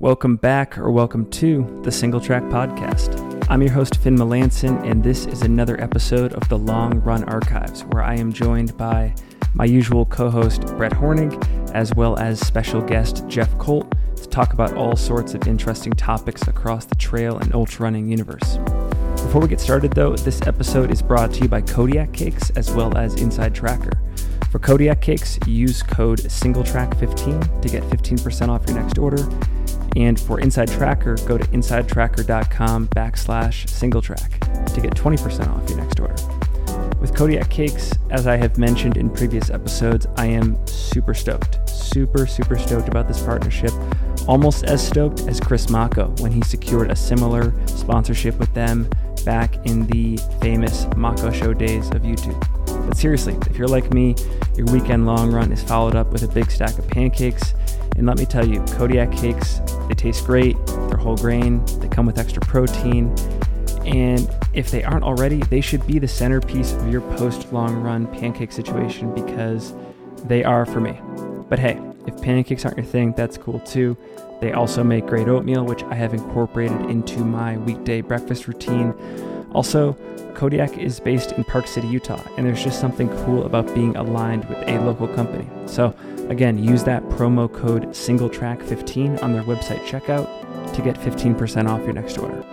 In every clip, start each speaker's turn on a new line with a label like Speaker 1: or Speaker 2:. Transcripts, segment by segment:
Speaker 1: welcome back or welcome to the Single Track Podcast. I'm your host, Finn Melanson, and this is another episode of the Long Run Archives, where I am joined by my usual co host, Brett Hornig, as well as special guest, Jeff Colt, to talk about all sorts of interesting topics across the trail and ultra running universe. Before we get started, though, this episode is brought to you by Kodiak Cakes as well as Inside Tracker. For Kodiak Cakes, use code SingleTrack15 to get 15% off your next order. And for Inside Tracker, go to insidetracker.com backslash singletrack to get 20% off your next order. With Kodiak Cakes, as I have mentioned in previous episodes, I am super stoked. Super, super stoked about this partnership. Almost as stoked as Chris Mocko when he secured a similar sponsorship with them back in the famous Mocko Show days of YouTube. But seriously, if you're like me, your weekend long run is followed up with a big stack of pancakes. And let me tell you, Kodiak cakes, they taste great, they're whole grain, they come with extra protein. And if they aren't already, they should be the centerpiece of your post long run pancake situation because they are for me. But hey, if pancakes aren't your thing, that's cool too. They also make great oatmeal, which I have incorporated into my weekday breakfast routine. Also, Kodiak is based in Park City, Utah, and there's just something cool about being aligned with a local company. So, again, use that promo code SingleTrack15 on their website checkout to get 15% off your next order.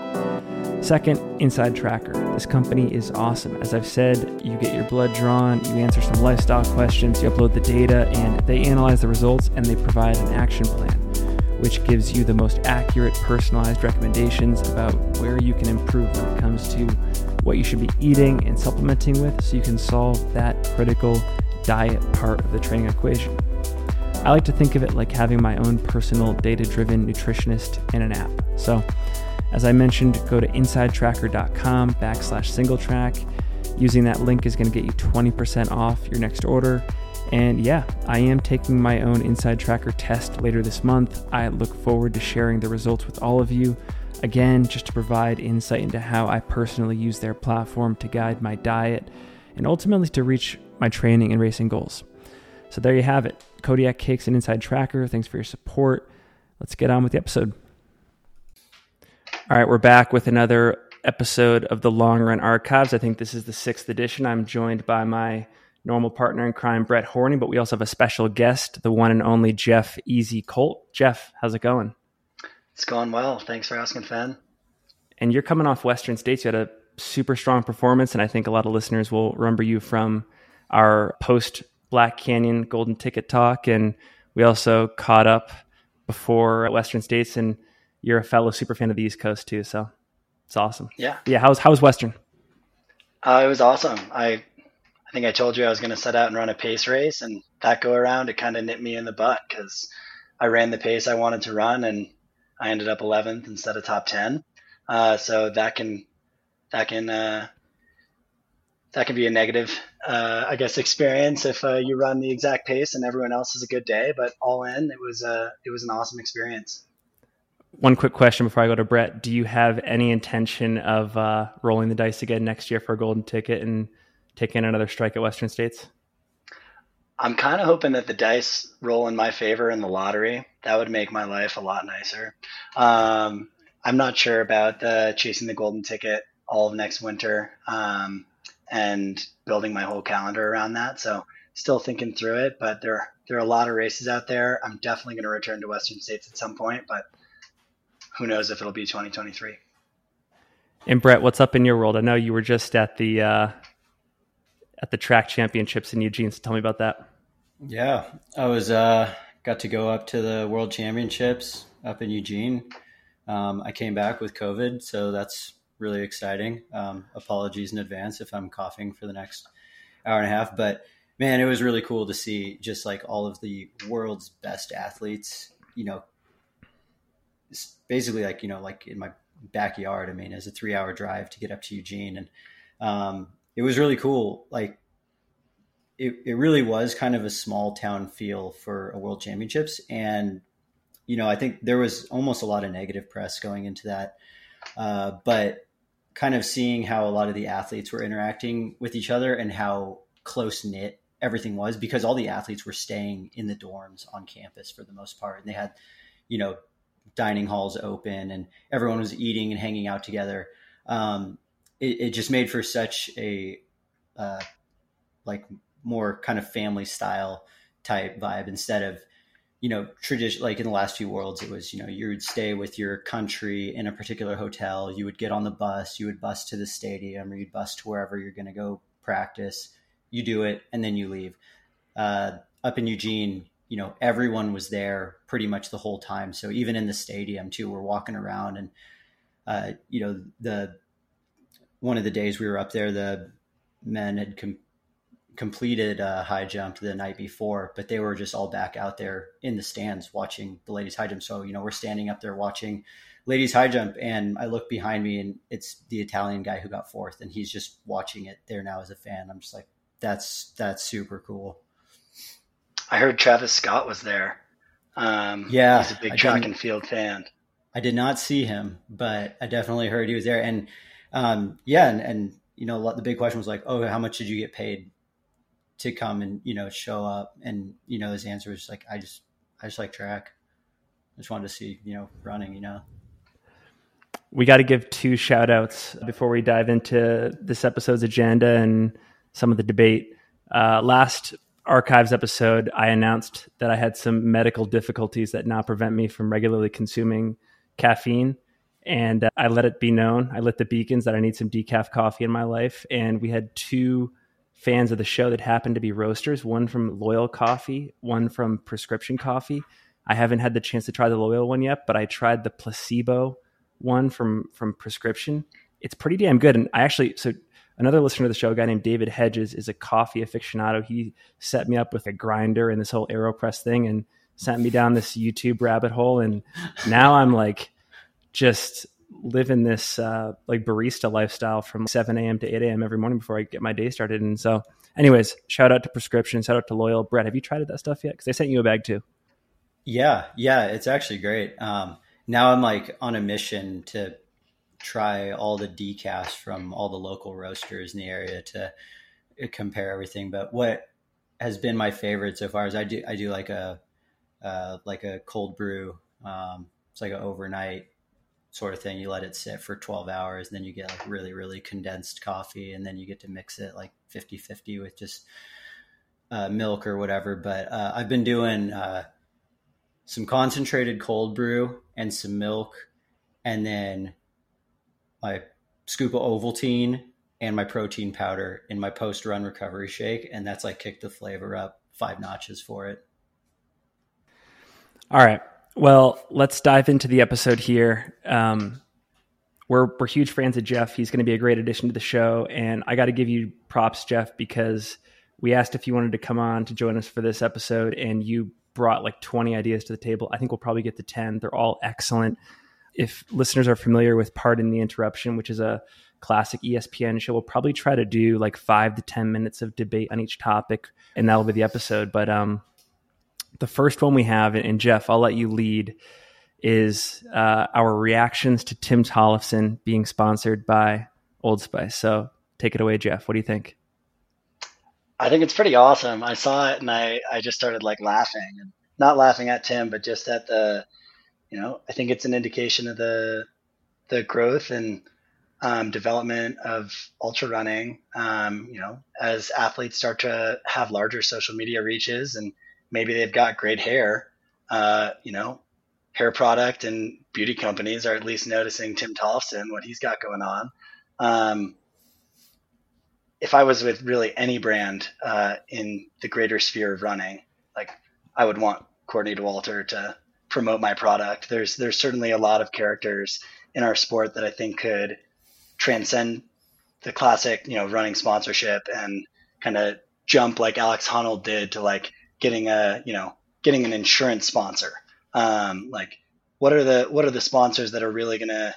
Speaker 1: Second, Inside Tracker. This company is awesome. As I've said, you get your blood drawn, you answer some lifestyle questions, you upload the data, and they analyze the results and they provide an action plan, which gives you the most accurate, personalized recommendations about where you can improve when it comes to what you should be eating and supplementing with so you can solve that critical diet part of the training equation. I like to think of it like having my own personal data driven nutritionist in an app. So, as I mentioned, go to insidetracker.com backslash singletrack. Using that link is going to get you 20% off your next order. And yeah, I am taking my own Inside Tracker test later this month. I look forward to sharing the results with all of you. Again, just to provide insight into how I personally use their platform to guide my diet and ultimately to reach my training and racing goals. So there you have it Kodiak Cakes and Inside Tracker. Thanks for your support. Let's get on with the episode. All right, we're back with another episode of the Long Run Archives. I think this is the sixth edition. I'm joined by my normal partner in crime, Brett Hornig, but we also have a special guest, the one and only Jeff Easy Colt. Jeff, how's it going?
Speaker 2: It's going well. Thanks for asking, Finn.
Speaker 1: And you're coming off Western States. You had a super strong performance, and I think a lot of listeners will remember you from our post Black Canyon Golden Ticket talk. And we also caught up before Western States, and you're a fellow super fan of the East Coast too. So it's awesome.
Speaker 2: Yeah.
Speaker 1: Yeah. How's how's Western?
Speaker 2: Uh, it was awesome. I I think I told you I was going to set out and run a pace race, and that go around it kind of nipped me in the butt because I ran the pace I wanted to run, and I ended up 11th instead of top 10. Uh, so that can that can uh, that can be a negative, uh, I guess, experience if uh, you run the exact pace and everyone else has a good day. But all in, it was uh, it was an awesome experience.
Speaker 1: One quick question before I go to Brett: Do you have any intention of uh, rolling the dice again next year for a golden ticket and taking another strike at Western States?
Speaker 2: I'm kind of hoping that the dice roll in my favor in the lottery. That would make my life a lot nicer. Um, I'm not sure about the chasing the golden ticket all of next winter um, and building my whole calendar around that. So still thinking through it, but there there are a lot of races out there. I'm definitely going to return to Western States at some point, but who knows if it'll be 2023.
Speaker 1: And Brett, what's up in your world? I know you were just at the uh, at the track championships in Eugene. So tell me about that.
Speaker 3: Yeah, I was uh, got to go up to the world championships up in Eugene. Um, I came back with COVID, so that's really exciting. Um, apologies in advance if I'm coughing for the next hour and a half, but man, it was really cool to see just like all of the world's best athletes. You know, basically like you know like in my backyard. I mean, as a three hour drive to get up to Eugene, and um, it was really cool. Like it, it really was kind of a small town feel for a world championships. And, you know, I think there was almost a lot of negative press going into that. Uh, but kind of seeing how a lot of the athletes were interacting with each other and how close knit everything was because all the athletes were staying in the dorms on campus for the most part. And they had, you know, dining halls open and everyone was eating and hanging out together. Um, it, it, just made for such a uh, like more kind of family style type vibe instead of you know tradition like in the last few worlds it was you know you would stay with your country in a particular hotel you would get on the bus you would bus to the stadium or you'd bus to wherever you're going to go practice you do it and then you leave. Uh, up in eugene you know everyone was there pretty much the whole time. So even in the stadium too we're walking around and uh, you know the one of the days we were up there the men had com- completed a high jump the night before but they were just all back out there in the stands watching the ladies high jump so you know we're standing up there watching ladies high jump and i look behind me and it's the italian guy who got fourth and he's just watching it there now as a fan i'm just like that's that's super cool
Speaker 2: I heard Travis Scott was there. Um,
Speaker 3: yeah,
Speaker 2: he's a big track and field fan.
Speaker 3: I did not see him, but I definitely heard he was there. And um, yeah, and, and you know, the big question was like, oh, how much did you get paid to come and you know show up? And you know, his answer was like, I just, I just like track. I just wanted to see you know running. You know.
Speaker 1: We got to give two shout outs before we dive into this episode's agenda and some of the debate. Uh, last archives episode, I announced that I had some medical difficulties that now prevent me from regularly consuming caffeine. And uh, I let it be known, I lit the beacons that I need some decaf coffee in my life. And we had two fans of the show that happened to be roasters one from Loyal Coffee, one from Prescription Coffee. I haven't had the chance to try the Loyal one yet, but I tried the placebo one from from Prescription. It's pretty damn good. And I actually, so another listener to the show, a guy named David Hedges, is a coffee aficionado. He set me up with a grinder and this whole AeroPress thing and sent me down this YouTube rabbit hole. And now I'm like just living this uh, like barista lifestyle from 7 a.m. to 8 a.m. every morning before I get my day started. And so, anyways, shout out to Prescription, shout out to Loyal. Brett, have you tried that stuff yet? Because they sent you a bag too.
Speaker 3: Yeah, yeah, it's actually great. Um, now I'm like on a mission to try all the decaf from all the local roasters in the area to uh, compare everything. But what has been my favorite so far is I do I do like a uh, like a cold brew. Um, it's like an overnight sort of thing. You let it sit for 12 hours, and then you get like really really condensed coffee, and then you get to mix it like 50 50 with just uh, milk or whatever. But uh, I've been doing uh, some concentrated cold brew and some milk, and then my scoop of Ovaltine and my protein powder in my post run recovery shake. And that's like kicked the flavor up five notches for it.
Speaker 1: All right. Well, let's dive into the episode here. Um, we're we're huge fans of Jeff. He's going to be a great addition to the show, and I got to give you props, Jeff, because we asked if you wanted to come on to join us for this episode, and you brought like 20 ideas to the table. I think we'll probably get to 10. They're all excellent if listeners are familiar with Pardon the Interruption, which is a classic ESPN show, we'll probably try to do like five to 10 minutes of debate on each topic, and that'll be the episode. But um, the first one we have, and Jeff, I'll let you lead, is uh, our reactions to Tim Tollefson being sponsored by Old Spice. So take it away, Jeff. What do you think?
Speaker 2: I think it's pretty awesome. I saw it and I, I just started like laughing and not laughing at Tim, but just at the you know, I think it's an indication of the the growth and um, development of ultra running. Um, you know, as athletes start to have larger social media reaches and maybe they've got great hair, uh, you know, hair product and beauty companies are at least noticing Tim Tollefson, what he's got going on. Um, if I was with really any brand uh, in the greater sphere of running, like I would want Courtney Dauwalter to promote my product. There's there's certainly a lot of characters in our sport that I think could transcend the classic, you know, running sponsorship and kind of jump like Alex Honnold did to like getting a, you know, getting an insurance sponsor. Um, like what are the what are the sponsors that are really going to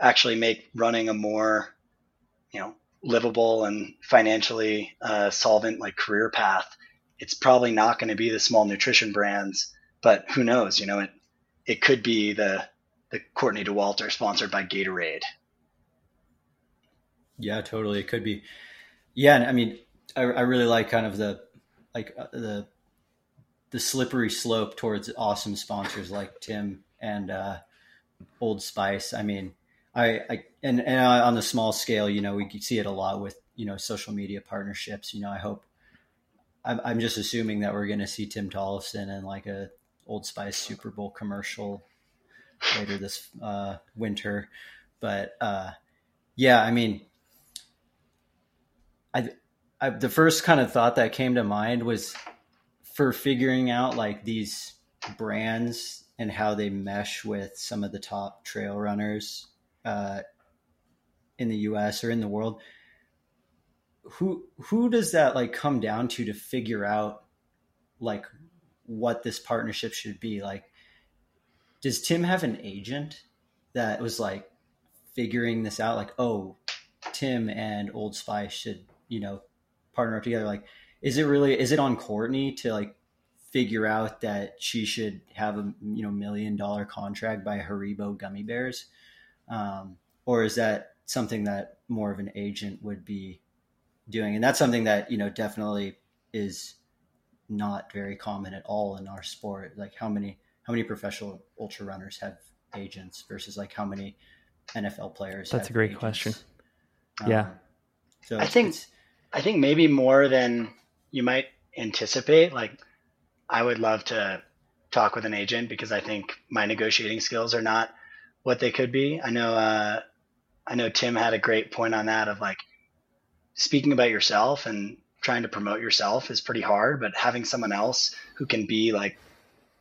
Speaker 2: actually make running a more, you know, livable and financially uh, solvent like career path? It's probably not going to be the small nutrition brands but who knows? You know, it it could be the the Courtney Dauwalter sponsored by Gatorade.
Speaker 3: Yeah, totally. It could be. Yeah, I mean, I, I really like kind of the like uh, the the slippery slope towards awesome sponsors like Tim and uh, Old Spice. I mean, I, I and, and on the small scale, you know, we see it a lot with you know social media partnerships. You know, I hope I'm, I'm just assuming that we're going to see Tim Tollefson in like a Old Spice Super Bowl commercial later this uh, winter. But uh, yeah, I mean, I, I the first kind of thought that came to mind was for figuring out like these brands and how they mesh with some of the top trail runners uh, in the U.S. or in the world. Who who does that like come down to to figure out like what this partnership should be? Like, does Tim have an agent that was like figuring this out? Like, oh, Tim and Old Spice should you know partner up together. Like, is it really is it on Courtney to like figure out that she should have a you know million dollar contract by Haribo gummy bears, um, or is that something that more of an agent would be doing? And that's something that you know definitely is not very common at all in our sport. Like how many how many professional ultra runners have agents versus like how many NFL players?
Speaker 1: That's a great
Speaker 3: agents?
Speaker 1: question.
Speaker 3: Um,
Speaker 1: yeah.
Speaker 2: So I think I think maybe more than you might anticipate. Like I would love to talk with an agent because I think my negotiating skills are not what they could be. I know uh, I know Tim had a great point on that of like speaking about yourself and trying to promote yourself is pretty hard, but having someone else who can be like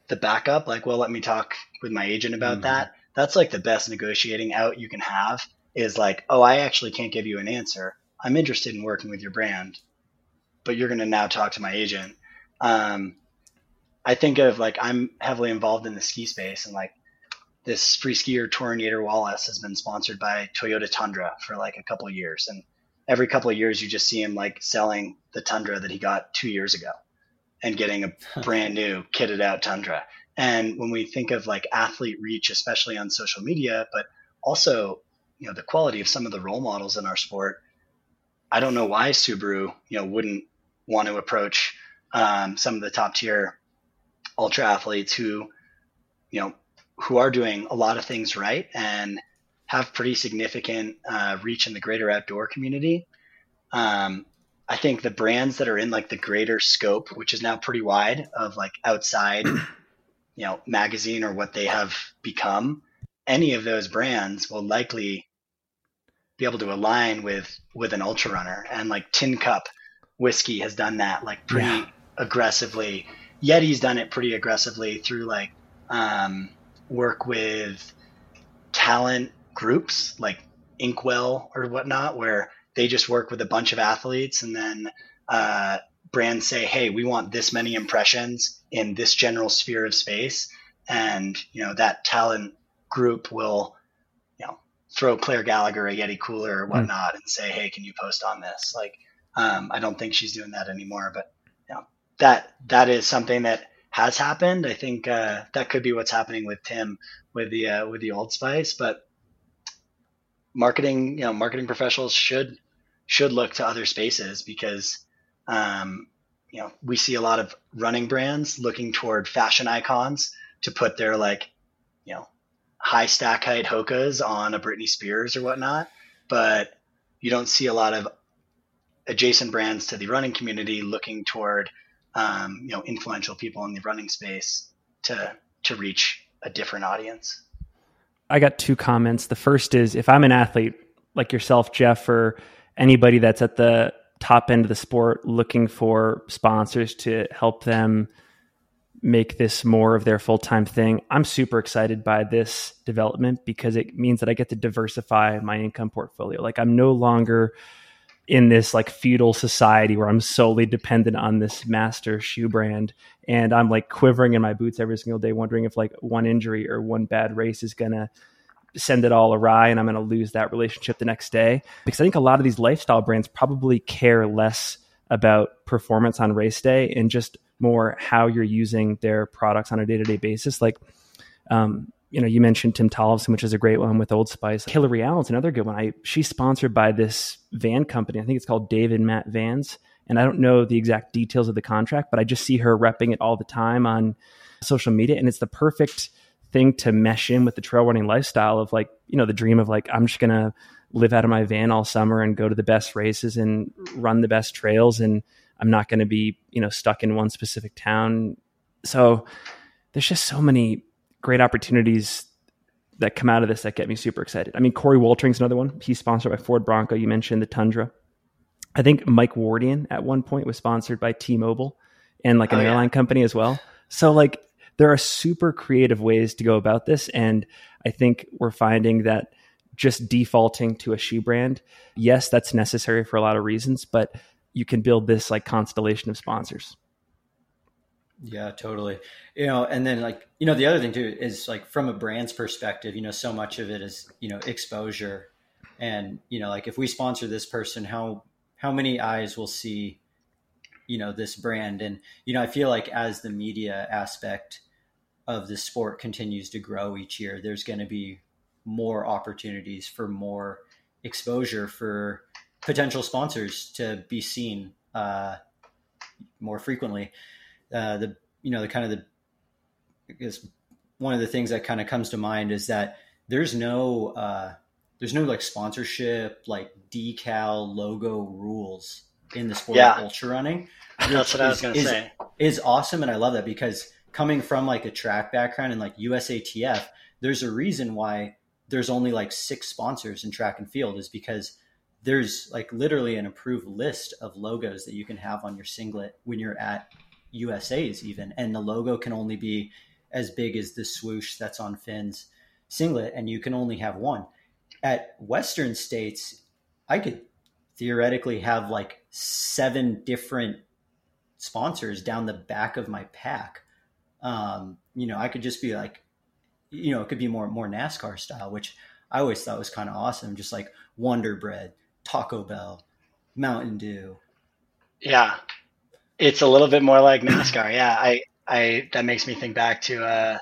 Speaker 2: the backup, like, well, let me talk with my agent about mm-hmm. that. That's like the best negotiating out you can have is like, oh, I actually can't give you an answer. I'm interested in working with your brand, but you're going to now talk to my agent. Um, I think of like I'm heavily involved in the ski space and like this free skier Torin Yater-Wallace has been sponsored by Toyota Tundra for like a couple of years and every couple of years you just see him like selling the Tundra that he got 2 years ago and getting a brand new kitted out Tundra. And when we think of like athlete reach especially on social media but also you know the quality of some of the role models in our sport I don't know why Subaru you know wouldn't want to approach um, some of the top tier ultra athletes who, you know, who are doing a lot of things right and have pretty significant uh, reach in the greater outdoor community. Um, I think the brands that are in like the greater scope, which is now pretty wide of like outside, you know, magazine or what they have become, any of those brands will likely be able to align with with an ultra runner. And like Tin Cup whiskey has done that like pretty yeah. aggressively Yeti's done it pretty aggressively through like um, work with talent groups like Inkwell or whatnot, where they just work with a bunch of athletes and then uh, brands say, "Hey, we want this many impressions in this general sphere of space," and you know that talent group will, you know, throw Claire Gallagher a Yeti cooler or hmm. whatnot mm. and say, "Hey, can you post on this?" Like, um, I don't think she's doing that anymore, but that that is something that has happened. I think uh, that could be what's happening with Tim with the uh, with the Old Spice, but marketing, you know, marketing professionals should should look to other spaces because um, you know we see a lot of running brands looking toward fashion icons to put their like you know high stack height Hokas on a Britney Spears or whatnot, but you don't see a lot of adjacent brands to the running community looking toward um, you know influential people in the running space to to reach a different audience.
Speaker 1: I got two comments. The first is if I'm an athlete like yourself, Jeff, or anybody that's at the top end of the sport looking for sponsors to help them make this more of their full time thing. I'm super excited by this development because it means that I get to diversify my income portfolio. Like I'm no longer in this like feudal society where I'm solely dependent on this master shoe brand. And I'm like quivering in my boots every single day, wondering if like one injury or one bad race is going to send it all awry and I'm going to lose that relationship the next day. Because I think a lot of these lifestyle brands probably care less about performance on race day and just more how you're using their products on a day to day basis. Like, um, you know, you mentioned Tim Tollefson, which is a great one with Old Spice. Hillary Allen's another good one. I she's sponsored by this van company. I think it's called Dave & Matt Vans. And I don't know the exact details of the contract, but I just see her repping it all the time on social media. And it's the perfect thing to mesh in with the trail running lifestyle of like, you know, the dream of like, I'm just to live out of my van all summer and go to the best races and run the best trails. And I'm not to be, you know, stuck in one specific town. So there's just so many great opportunities that come out of this that get me super excited. I mean, Corey Woltering's another one. He's sponsored by Ford Bronco. You mentioned the Tundra. I think Mike Wardian at one point was sponsored by T-Mobile and like an oh, airline yeah. company as well. So like there are super creative ways to go about this and I think we're finding that just defaulting to a shoe brand, yes, that's necessary for a lot of reasons, but you can build this like constellation of sponsors.
Speaker 3: Yeah, totally. You know, and then like, you know, the other thing too is like from a brand's perspective, you know, so much of it is, you know, exposure. And, you know, like if we sponsor this person, how how many eyes will see, you know, this brand? And, you know, I feel like as the media aspect of the sport continues to grow each year, there's going to be more opportunities for more exposure for potential sponsors to be seen uh, more frequently. Uh, the you know the kind of the I guess one of the things that kind of comes to mind is that there's no uh, there's no like sponsorship like decal logo rules in the sport yeah. of ultra running.
Speaker 2: That's what I was going to say.
Speaker 3: Is awesome, and I love that because coming from like a track background and like USATF, there's a reason why there's only like six sponsors in track and field is because there's like literally an approved list of logos that you can have on your singlet when you're at USA's even, and the logo can only be as big as the swoosh that's on Finn's singlet, and you can only have one. At Western states, I could theoretically have like seven different sponsors down the back of my pack. Um, you know, I could just be like, you know, it could be more more NASCAR style, which I always thought was kind of awesome. Just like Wonder Bread, Taco Bell, Mountain Dew.
Speaker 2: Yeah, it's a little bit more like NASCAR. Yeah, I, I that makes me think back to uh,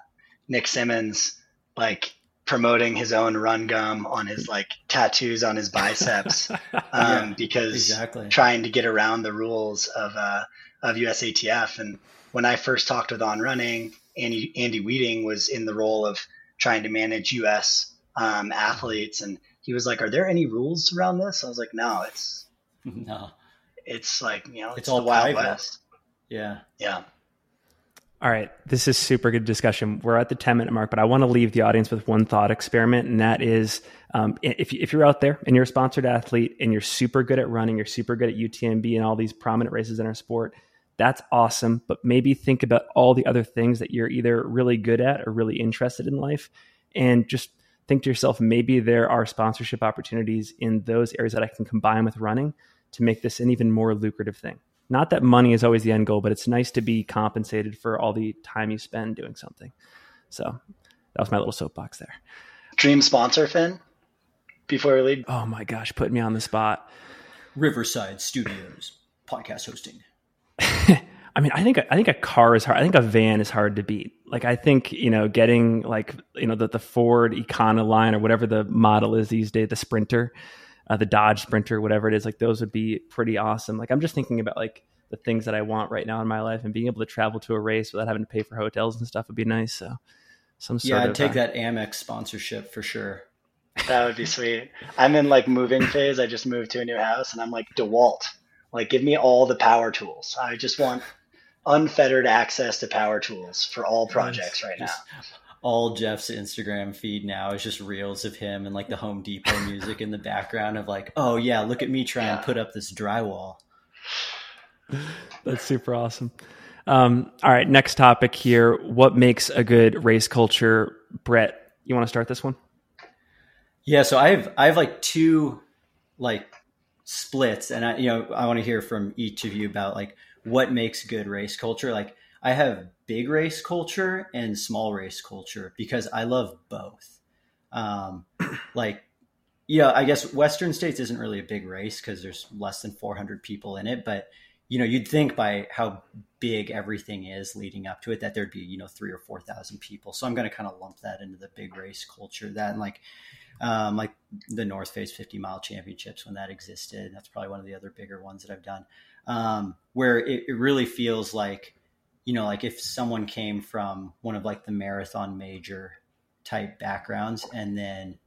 Speaker 2: Nick Symmonds, like promoting his own run gum on his like tattoos on his biceps, um, yeah, because exactly. trying to get around the rules of uh, of USATF. And when I first talked with On Running, Andy Andy Wheating was in the role of trying to manage US um, athletes, and he was like, "Are there any rules around this?" I was like, "No, it's
Speaker 3: no,
Speaker 2: it's like you know, it's, it's all the Wild private. West."
Speaker 3: Yeah,
Speaker 2: yeah.
Speaker 1: All right, this is super good discussion. We're at the 10 minute mark, but I want to leave the audience with one thought experiment, and that is um, if, if you're out there and you're a sponsored athlete and you're super good at running, you're super good at UTMB and all these prominent races in our sport, that's awesome. But maybe think about all the other things that you're either really good at or really interested in life, and just think to yourself, maybe there are sponsorship opportunities in those areas that I can combine with running to make this an even more lucrative thing. Not that money is always the end goal, but it's nice to be compensated for all the time you spend doing something. So that was my little soapbox there.
Speaker 2: Dream sponsor, Finn, before we leave.
Speaker 1: Oh my gosh, put me on the spot.
Speaker 3: Riverside Studios, podcast hosting.
Speaker 1: I mean, I think I think a car is hard. I think a van is hard to beat. Like I think you know, getting like you know the the Ford Econoline or whatever the model is these days, the Sprinter, uh, the Dodge Sprinter, whatever it is, like those would be pretty awesome. Like I'm just thinking about like the things that I want right now in my life, and being able to travel to a race without having to pay for hotels and stuff would be nice. So, some sort
Speaker 3: yeah, I'd
Speaker 1: of,
Speaker 3: take uh, that Amex sponsorship for sure.
Speaker 2: That would be sweet. I'm in like moving phase. I just moved to a new house, and I'm like Dewalt. Like, give me all the power tools. I just want unfettered access to power tools for all projects right now.
Speaker 3: All Jeff's Instagram feed now is just reels of him and like the Home Depot music in the background of like, oh yeah, look at me try yeah. and put up this drywall.
Speaker 1: That's super awesome. Um, all right, next topic here. What makes a good race culture? Brett, you want to start this one?
Speaker 3: Yeah, so I have I have like two like splits, and I you know I want to hear from each of you about like what makes good race culture. Like I have big race culture and small race culture because I love both. Um, like, yeah, I guess Western states isn't really a big race because there's less than 400 people in it, but you know, you'd think by how big everything is leading up to it that there'd be, you know, three or 4,000 people. So I'm going to kind of lump that into the big race culture that and like, um, like the North Face 50 mile championships when that existed. That's probably one of the other bigger ones that I've done um, where it, it really feels like, you know, like if someone came from one of like the marathon major type backgrounds and then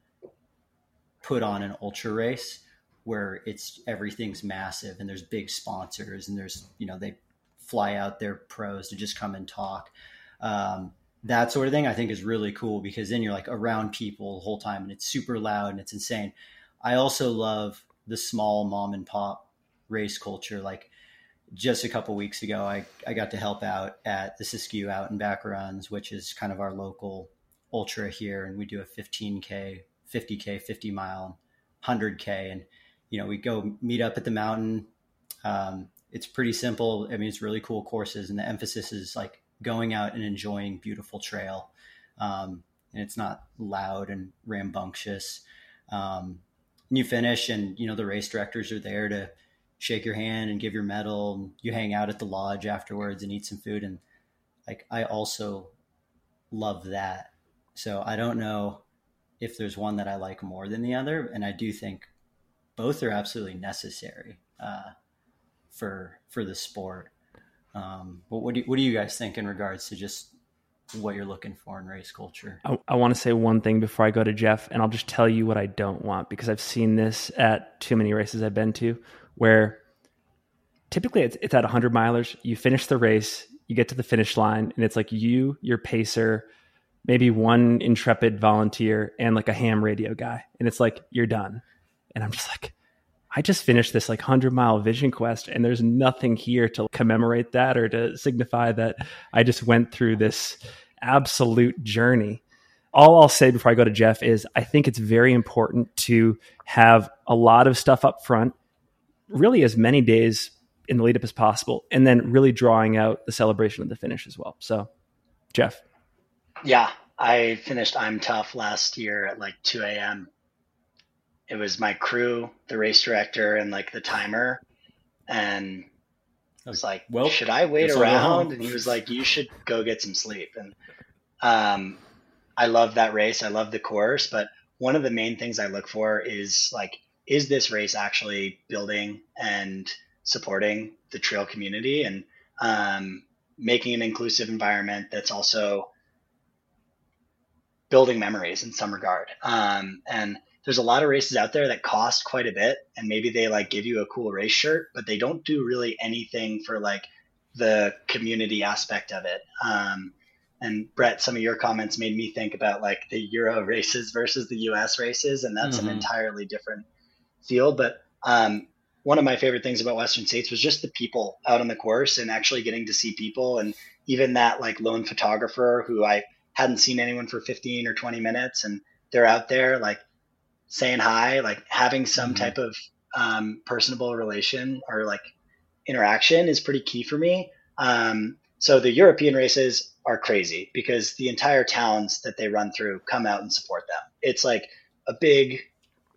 Speaker 3: put on an ultra race where it's everything's massive and there's big sponsors and there's you know they fly out their pros to just come and talk um, that sort of thing i think is really cool because then you're like around people the whole time and it's super loud and it's insane. I also love the small mom and pop race culture. Like just a couple weeks ago I, I got to help out at the siskiyou out and back runs which is kind of our local ultra here. And we do a 15k 50k 50 mile 100k and you know we go meet up at the mountain. Um, it's pretty simple. I mean it's really cool courses and the emphasis is like going out and enjoying beautiful trail. Um, and it's not loud and rambunctious. Um, and you finish and you know the race directors are there to shake your hand and give your medal. And you hang out at the lodge afterwards and eat some food. And like i also love that. So I don't know if there's one that I like more than the other, and I do think both are absolutely necessary uh, for for the sport. Um, but what do what do you guys think in regards to just what you're looking for in race culture?
Speaker 1: I, I want to say one thing before I go to Jeff, and I'll just tell you what I don't want because I've seen this at too many races I've been to, where typically it's, it's at 100 milers. You finish the race, you get to the finish line, and it's like you, your pacer, maybe one intrepid volunteer and like a ham radio guy. And it's like you're done. And i'm just like i just finished this like 100 mile vision quest and there's nothing here to commemorate that or to signify that i just went through this absolute journey. All i'll say before i go to jeff is i think it's very important to have a lot of stuff up front really as many days in the lead up as possible and then really drawing out the celebration of the finish as well so jeff
Speaker 2: yeah, I finished IMTUF last year at like 2 a.m. It was my crew, the race director, and like the timer. And I was like, well, should I wait around? And he was like, you should go get some sleep. And um, I love that race. I love the course. But one of the main things I look for is like, is this race actually building and supporting the trail community and um, making an inclusive environment that's also building memories in some regard. Um, and there's a lot of races out there that cost quite a bit, and maybe they like give you a cool race shirt, but they don't do really anything for like the community aspect of it. Um, and Brett, some of your comments made me think about like the Euro races versus the US races, and that's mm-hmm. an entirely different field. But um, one of my favorite things about Western States was just the people out on the course and actually getting to see people, and even that like lone photographer who I hadn't seen anyone for 15 or 20 minutes and they're out there like saying hi, like having some mm-hmm. type of um, personable relation or like interaction is pretty key for me. Um, so the European races are crazy because the entire towns that they run through come out and support them. It's like a big,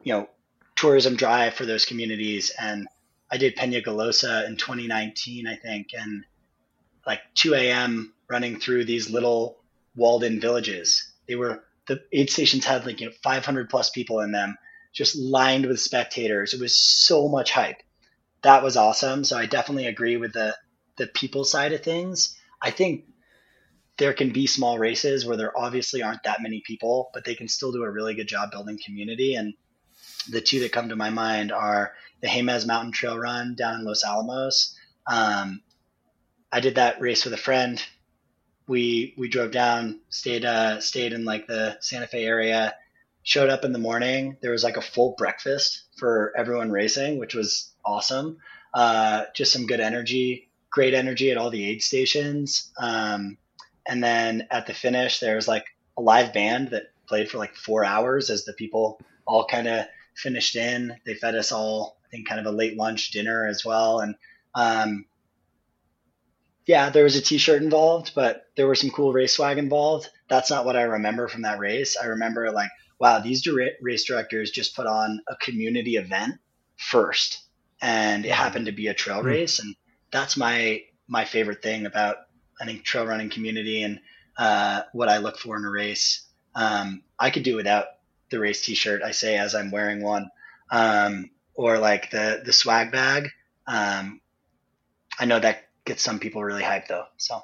Speaker 2: you know, tourism drive for those communities. And I did Peñagolosa in 2019, I think, and like 2 a.m. running through these little walled in villages. They were the aid stations had like you know 500 plus people in them, just lined with spectators. It was so much hype. That was awesome. So I definitely agree with the the people side of things. I think there can be small races where there obviously aren't that many people, but they can still do a really good job building community. And the two that come to my mind are the Jemez Mountain Trail Run down in Los Alamos. Um, I did that race with a friend we we drove down, stayed uh, stayed in like the Santa Fe area. Showed up in the morning. There was like a full breakfast for everyone racing, which was awesome. Uh, just some good energy, great energy at all the aid stations. Um, and then at the finish, there was like a live band that played for like four hours as the people all kind of finished in. They fed us all, I think, kind of a late lunch dinner as well. And um, yeah, there was a t-shirt involved, but there were some cool race swag involved. That's not what I remember from that race. I remember like, wow, these race directors just put on a community event first, and it happened to be a trail mm-hmm. race, and that's my my favorite thing about I think trail running community and uh, what I look for in a race. Um, I could do without the race t-shirt. I say as I'm wearing one, um, or like the the swag bag. Um, I know that gets some people really hyped though. So,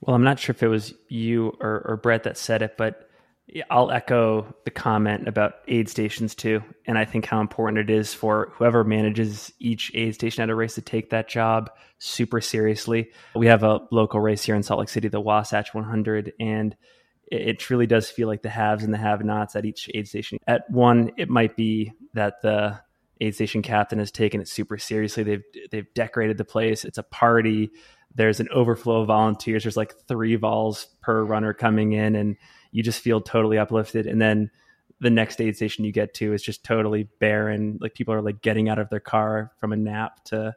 Speaker 1: well, I'm not sure if it was you or, or Brett that said it, but I'll echo the comment about aid stations too. And I think how important it is for whoever manages each aid station at a race to take that job super seriously. We have a local race here in Salt Lake City, the Wasatch 100, and it truly does feel like the haves and the have nots at each aid station. At one, it might be that the aid station captain has taken it super seriously. They've they've decorated the place. It's a party. There's an overflow of volunteers. There's like three vols per runner coming in, and you just feel totally uplifted. And then the next aid station you get to is just totally barren. Like people are like getting out of their car from a nap to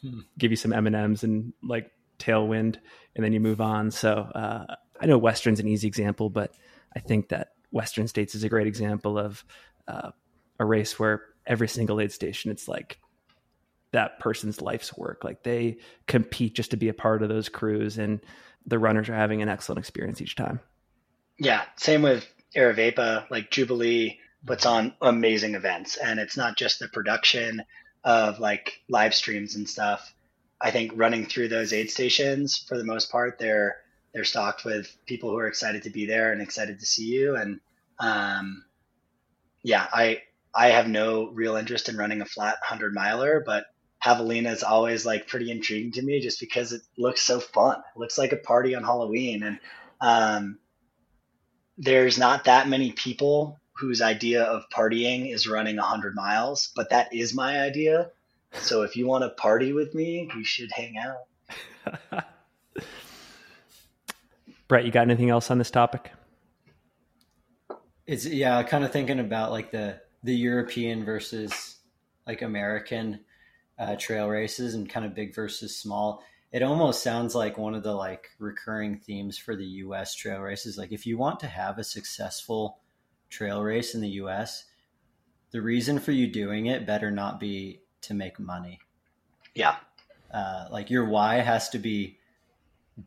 Speaker 1: hmm. give you some M and M's and like tailwind, and then you move on. So uh, I know Western's an easy example, but I think that Western States is a great example of uh, a race where every single aid station, it's like that person's life's work. Like they compete just to be a part of those crews, and the runners are having an excellent experience each time.
Speaker 2: Yeah, same with Aravaipa. Like Jubilee puts on amazing events, and it's not just the production of like live streams and stuff. I think running through those aid stations, for the most part, they're they're stocked with people who are excited to be there and excited to see you. And um, yeah, I I have no real interest in running a flat hundred miler, but Javelina is always like pretty intriguing to me just because it looks so fun. It looks like a party on Halloween, and um, there's not that many people whose idea of partying is running 100 miles, but that is my idea. So if you want to party with me, you should hang out.
Speaker 1: Brett, you got anything else on this topic?
Speaker 3: It's yeah, kind of thinking about like the the European versus like American uh, trail races and kind of big versus small it almost sounds like one of the like recurring themes for the US trail races. Like if you want to have a successful trail race in the US, the reason for you doing it better not be to make money.
Speaker 2: Yeah.
Speaker 3: Uh, like your why has to be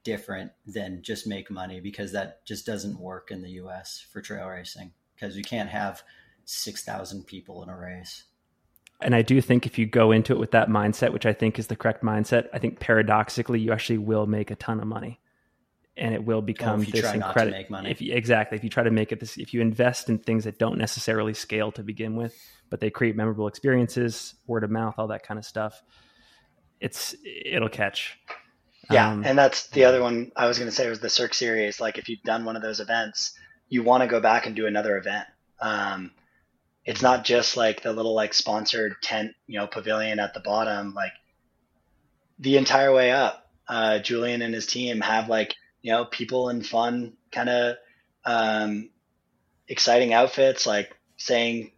Speaker 3: different than just make money because that just doesn't work in the US for trail racing because you can't have 6,000 people in a race.
Speaker 1: And I do think if you go into it with that mindset, which I think is the correct mindset, I think paradoxically you actually will make a ton of money, and it will become
Speaker 3: oh,
Speaker 1: this
Speaker 3: incredible.
Speaker 1: If you, exactly, if you try to make it this, if you invest in things that don't necessarily scale to begin with, but they create memorable experiences, word of mouth, all that kind of stuff, it's it'll catch.
Speaker 2: Yeah, um, and that's the other one I was going to say was the Cirque series. Like if you've done one of those events, you want to go back and do another event. Um, it's not just like the little like sponsored tent, you know, pavilion at the bottom. Like the entire way up, uh, Julian and his team have like you know people in fun kind of um, exciting outfits, like saying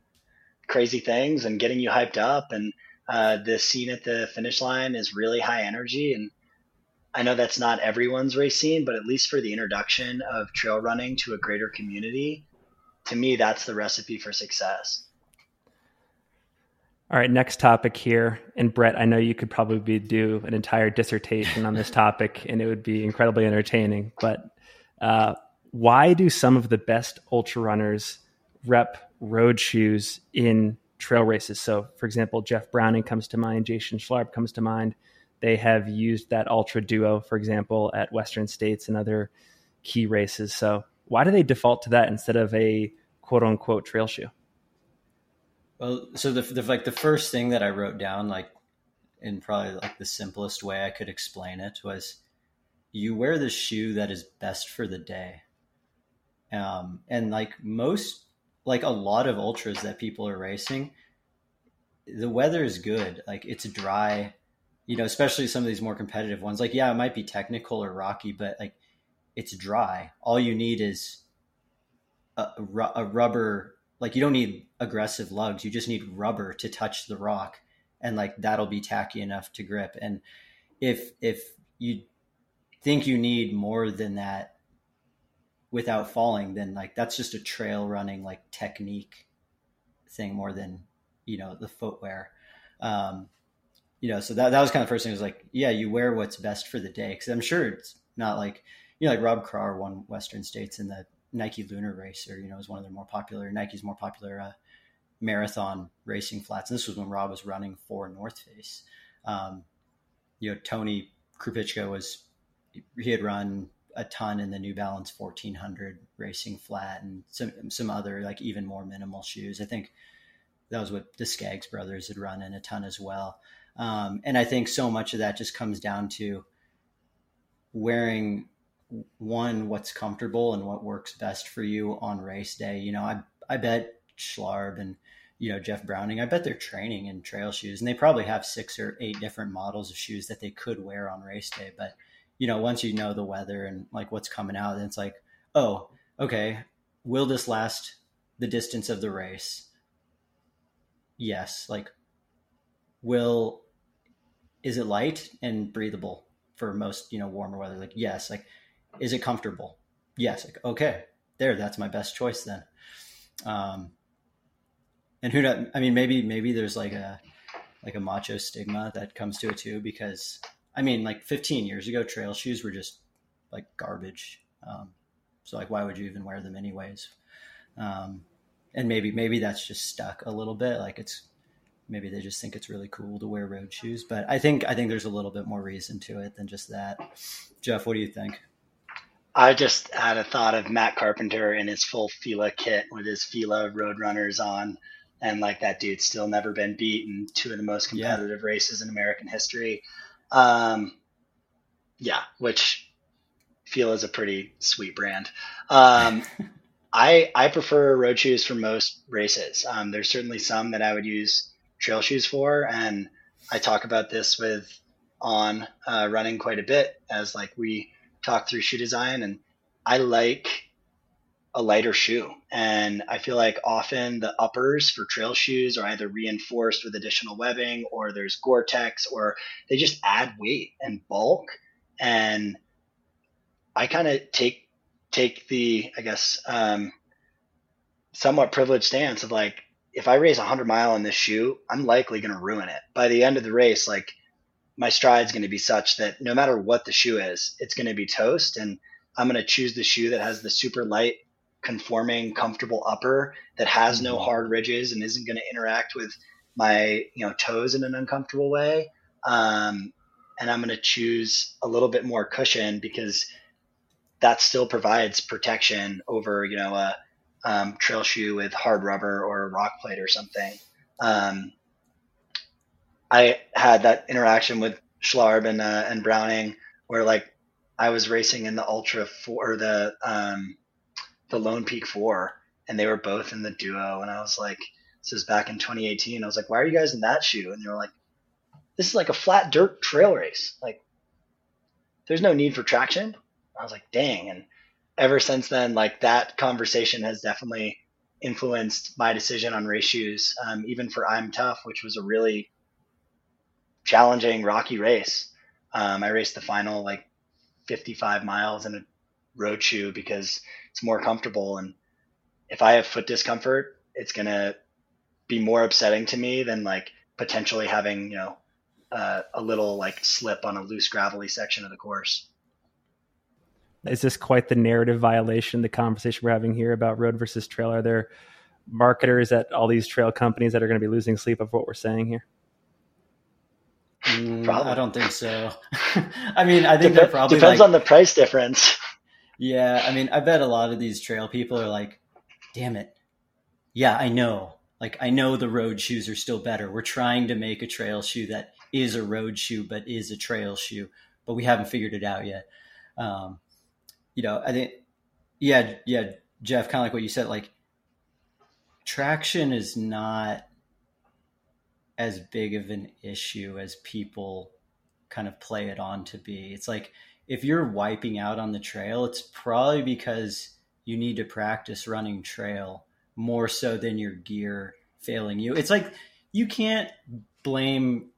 Speaker 2: crazy things and getting you hyped up. And uh, the scene at the finish line is really high energy. And I know that's not everyone's race scene, but at least for the introduction of trail running to a greater community, to me, that's the recipe for success.
Speaker 1: All right, next topic here. And Brett, I know you could probably do an entire dissertation on this topic and it would be incredibly entertaining. But uh, why do some of the best ultra runners rep road shoes in trail races? So, for example, Jeff Browning comes to mind, Jason Schlarb comes to mind. They have used that Altra Duo, for example, at Western States and other key races. So, why do they default to that instead of a quote unquote trail shoe?
Speaker 3: Well, so the, the like the first thing that I wrote down, like in probably like the simplest way I could explain it, was you wear the shoe that is best for the day. Um, and like most, like a lot of ultras that people are racing, the weather is good. Like it's dry, you know, especially some of these more competitive ones. Like, yeah, it might be technical or rocky, but like it's dry. All you need is a, a rubber like you don't need aggressive lugs you just need rubber to touch the rock and like that'll be tacky enough to grip and if if you think you need more than that without falling then like that's just a trail running like technique thing more than you know the footwear um you know so that, that was kind of the first thing was like yeah you wear what's best for the day because i'm sure it's not like you know, like Rob Krar won Western States in the Nike Lunar Racer. You know, is one of their more popular Nike's more popular uh, marathon racing flats. And this was when Rob was running for North Face. Um, you know, Tony Krupicka was he had run a ton in the New Balance 1400 racing flat and some some other like even more minimal shoes. I think that was what the Skaggs brothers had run in a ton as well. Um, and I think so much of that just comes down to wearing one what's comfortable and what works best for you on race day. You know, I I bet Schlarb and you know Jeff Browning, I bet they're training in trail shoes, and they probably have six or eight different models of shoes that they could wear on race day. But you know, once you know the weather and like what's coming out, then it's like, oh, okay, will this last the distance of the race? Yes. Like, will is it light and breathable for most you know warmer weather? Like, yes. Like, is it comfortable? Yes. Like, okay, there, that's my best choice then. Um, and who knows? I mean, maybe maybe there's like a like a macho stigma that comes to it too, because I mean, like 15 years ago, trail shoes were just like garbage. Um, so like, why would you even wear them anyways? Um, and maybe maybe that's just stuck a little bit. Like it's maybe they just think it's really cool to wear road shoes. But I think I think there's a little bit more reason to it than just that. Jeff, what do you think?
Speaker 2: I just had a thought of Matt Carpenter in his full Fila kit with his Fila Roadrunners on, and like that dude's still never been beat in two of the most competitive yeah. races in American history. Um, yeah, which Fila is a pretty sweet brand. Um, I I prefer road shoes for most races. Um, there's certainly some that I would use trail shoes for, and I talk about this with on uh, running quite a bit as like we talk through shoe design, and I like a lighter shoe. And I feel like often the uppers for trail shoes are either reinforced with additional webbing or there's Gore-Tex or they just add weight and bulk. And I kind of take take the, I guess, um, somewhat privileged stance of like, if I race a 100 mile in this shoe, I'm likely going to ruin it. By the end of the race, like my stride's going to be such that no matter what the shoe is, it's going to be toast. And I'm going to choose the shoe that has the super light conforming, comfortable upper that has no mm-hmm. hard ridges and isn't going to interact with my you know toes in an uncomfortable way. Um, and I'm going to choose a little bit more cushion because that still provides protection over you know a um, trail shoe with hard rubber or a rock plate or something. Um, I had that interaction with Schlarb and uh, and Browning where like I was racing in the Altra Four or the um, the Lone Peak Four, and they were both in the duo. And I was like, this is back in 2018. I was like, why are you guys in that shoe? And they were like, this is like a flat dirt trail race. Like, there's no need for traction. I was like, dang. And ever since then, like that conversation has definitely influenced my decision on race shoes. Um, even for IMTUF, which was a really challenging, rocky race. Um, I raced the final like 55 miles in a road shoe because it's more comfortable. And if I have foot discomfort, it's going to be more upsetting to me than like potentially having, you know, uh, a little like slip on a loose gravelly section of the course.
Speaker 1: Is this quite the narrative violation, the conversation we're having here about road versus trail? Are there marketers at all these trail companies that are going to be losing sleep of what we're saying here?
Speaker 3: Mm, I don't think so. I mean, I think Dep- probably
Speaker 2: depends
Speaker 3: like,
Speaker 2: on the price difference.
Speaker 3: Yeah, I mean, I bet a lot of these trail people are like, "Damn it, yeah, I know. Like, I know the road shoes are still better. We're trying to make a trail shoe that is a road shoe but is a trail shoe, but we haven't figured it out yet." Um, you know, I think, yeah, yeah, Jeff, kind of like what you said, like traction is not as big of an issue as people kind of play it on to be. It's like if you're wiping out on the trail, it's probably because you need to practice running trail more so than your gear failing you. It's like you can't blame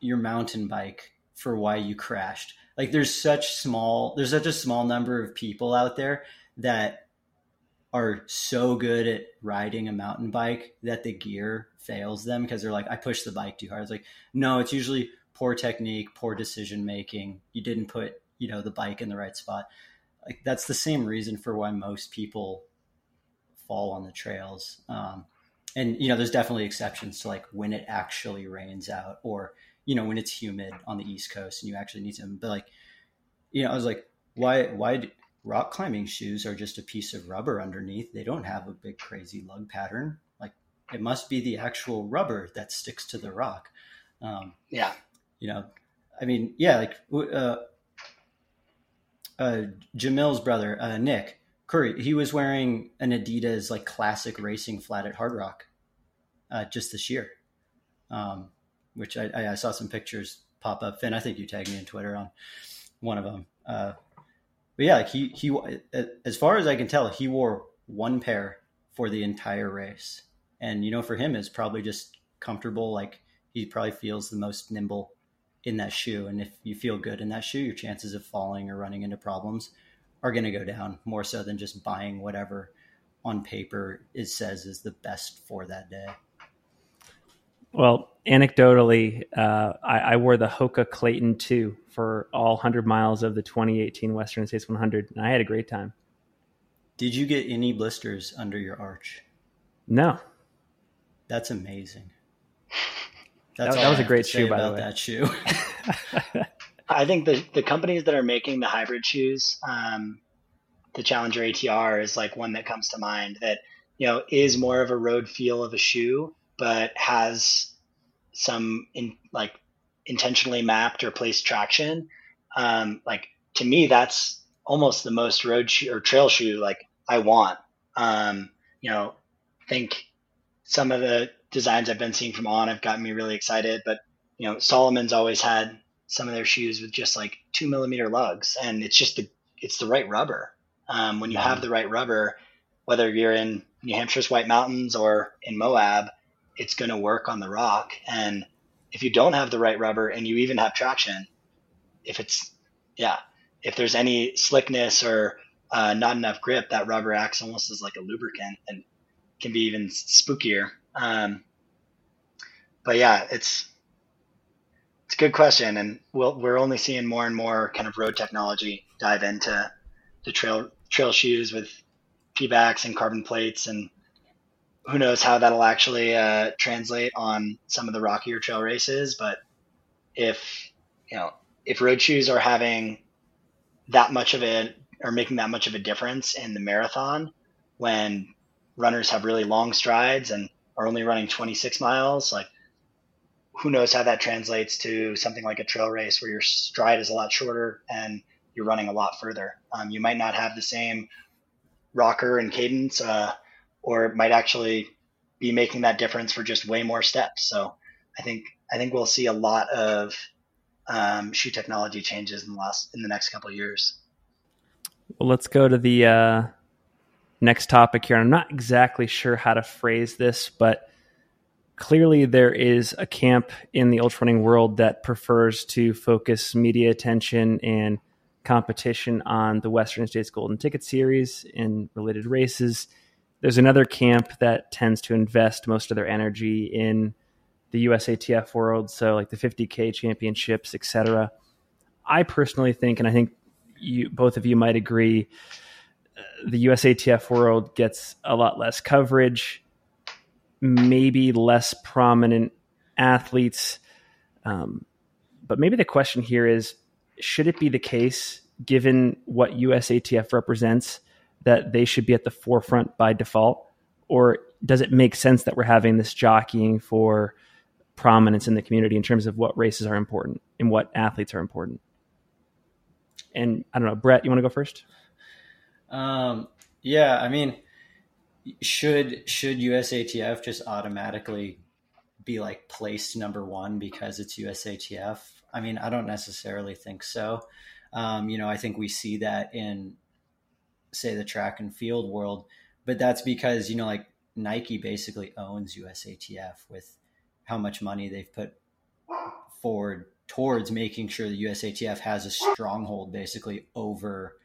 Speaker 3: your mountain bike for why you crashed. Like there's such small there's such a small number of people out there that are so good at riding a mountain bike that the gear fails them because they're like I pushed the bike too hard. It's like no, it's usually poor technique, poor decision making. You didn't put you know the bike in the right spot like that's the same reason for why most people fall on the trails um, and you know there's definitely exceptions to like when it actually rains out or you know when it's humid on the east coast and you actually need some but like you know i was like why why rock climbing shoes are just a piece of rubber underneath. They don't have a big crazy lug pattern. Like it must be the actual rubber that sticks to the rock. Um,
Speaker 2: yeah,
Speaker 3: you know, I mean, yeah, like uh, uh, Jamil's brother, uh, Nick Coury, he was wearing an Adidas like classic racing flat at Hardrock uh, just this year, um, which I, I, saw some pictures pop up. Finn, I think you tagged me on Twitter on one of them. Uh, but yeah, like he he as far as I can tell, he wore one pair for the entire race, and you know, for him, it's probably just comfortable. Like he probably feels the most nimble in that shoe, and if you feel good in that shoe, your chances of falling or running into problems are going to go down more so than just buying whatever on paper it says is the best for that day.
Speaker 1: Well, anecdotally, uh, I, I, wore the Hoka Clayton 2 for all 100 miles of the 2018 Western States 100, and I had a great time.
Speaker 3: Did you get any blisters under your arch?
Speaker 1: No.
Speaker 3: That's amazing.
Speaker 1: That's that, that was a great shoe, by the way.
Speaker 3: That shoe.
Speaker 2: I think the the companies that are making the hybrid shoes, um, the Challenger ATR is like one that comes to mind that you know is more of a road feel of a shoe, but has some in like intentionally mapped or placed traction. Um, like to me, that's almost the most road shoe or trail shoe like I want. Um, you know, think some of the designs I've been seeing from On have gotten me really excited, but you know, Salomon's always had some of their shoes with just like two millimeter lugs, and it's just the it's the right rubber. Um, when you have the right rubber, whether you're in New Hampshire's White Mountains or in Moab, it's going to work on the rock. And if you don't have the right rubber and you even have traction, if it's, yeah, if there's any slickness or uh, not enough grip, that rubber acts almost as like a lubricant and can be even spookier. Um, but yeah, it's, it's a good question. And we'll, we're only seeing more and more kind of road technology dive into the trail, trail shoes with Pebax and carbon plates and who knows how that'll actually uh, translate on some of the rockier trail races. But if you know if road shoes are having that much of it or making that much of a difference in the marathon when runners have really long strides and are only running 26 miles like who knows how that translates to something like a trail race where your stride is a lot shorter and you're running a lot further um, you might not have the same rocker and cadence uh, or it might actually be making that difference for just way more steps. So I think I think we'll see a lot of um, shoe technology changes in the last in the next couple years.
Speaker 1: Well, let's go to the uh, next topic here. I'm not exactly sure how to phrase this, but clearly there is a camp in the ultra running world that prefers to focus media attention and competition on the Western States Golden Ticket Series and related races there's another camp that tends to invest most of their energy in the USATF world, so like the 50k championships, etc. I personally think, and I think you both of you might agree, the USATF world gets a lot less coverage, maybe less prominent athletes. Um, but maybe the question here is should it be the case, given what USATF represents, that they should be at the forefront by default? Or does it make sense that we're having this jockeying for prominence in the community in terms of what races are important and what athletes are important? And I don't know, Brett, you want to go first?
Speaker 3: Um, yeah, I mean, should should USATF just automatically be like placed number one because it's USATF? I mean, I don't necessarily think so. Um, you know, I think we see that in say the track and field world, but that's because you know like Nike basically owns USATF with how much money they've put forward towards making sure the USATF has a stronghold basically over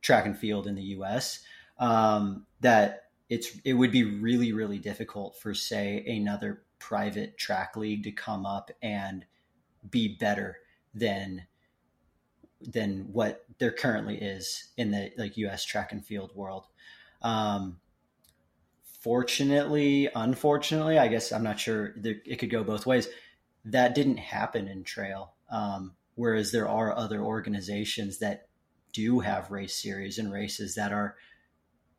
Speaker 3: track and field in the US. Um, that it's it would be really really difficult for say another private track league to come up and be better than than what there currently is in the like U.S. track and field world. Um, fortunately, unfortunately, I guess I'm not sure. It could go both ways. That didn't happen in trail, um, whereas there are other organizations that do have race series and races that are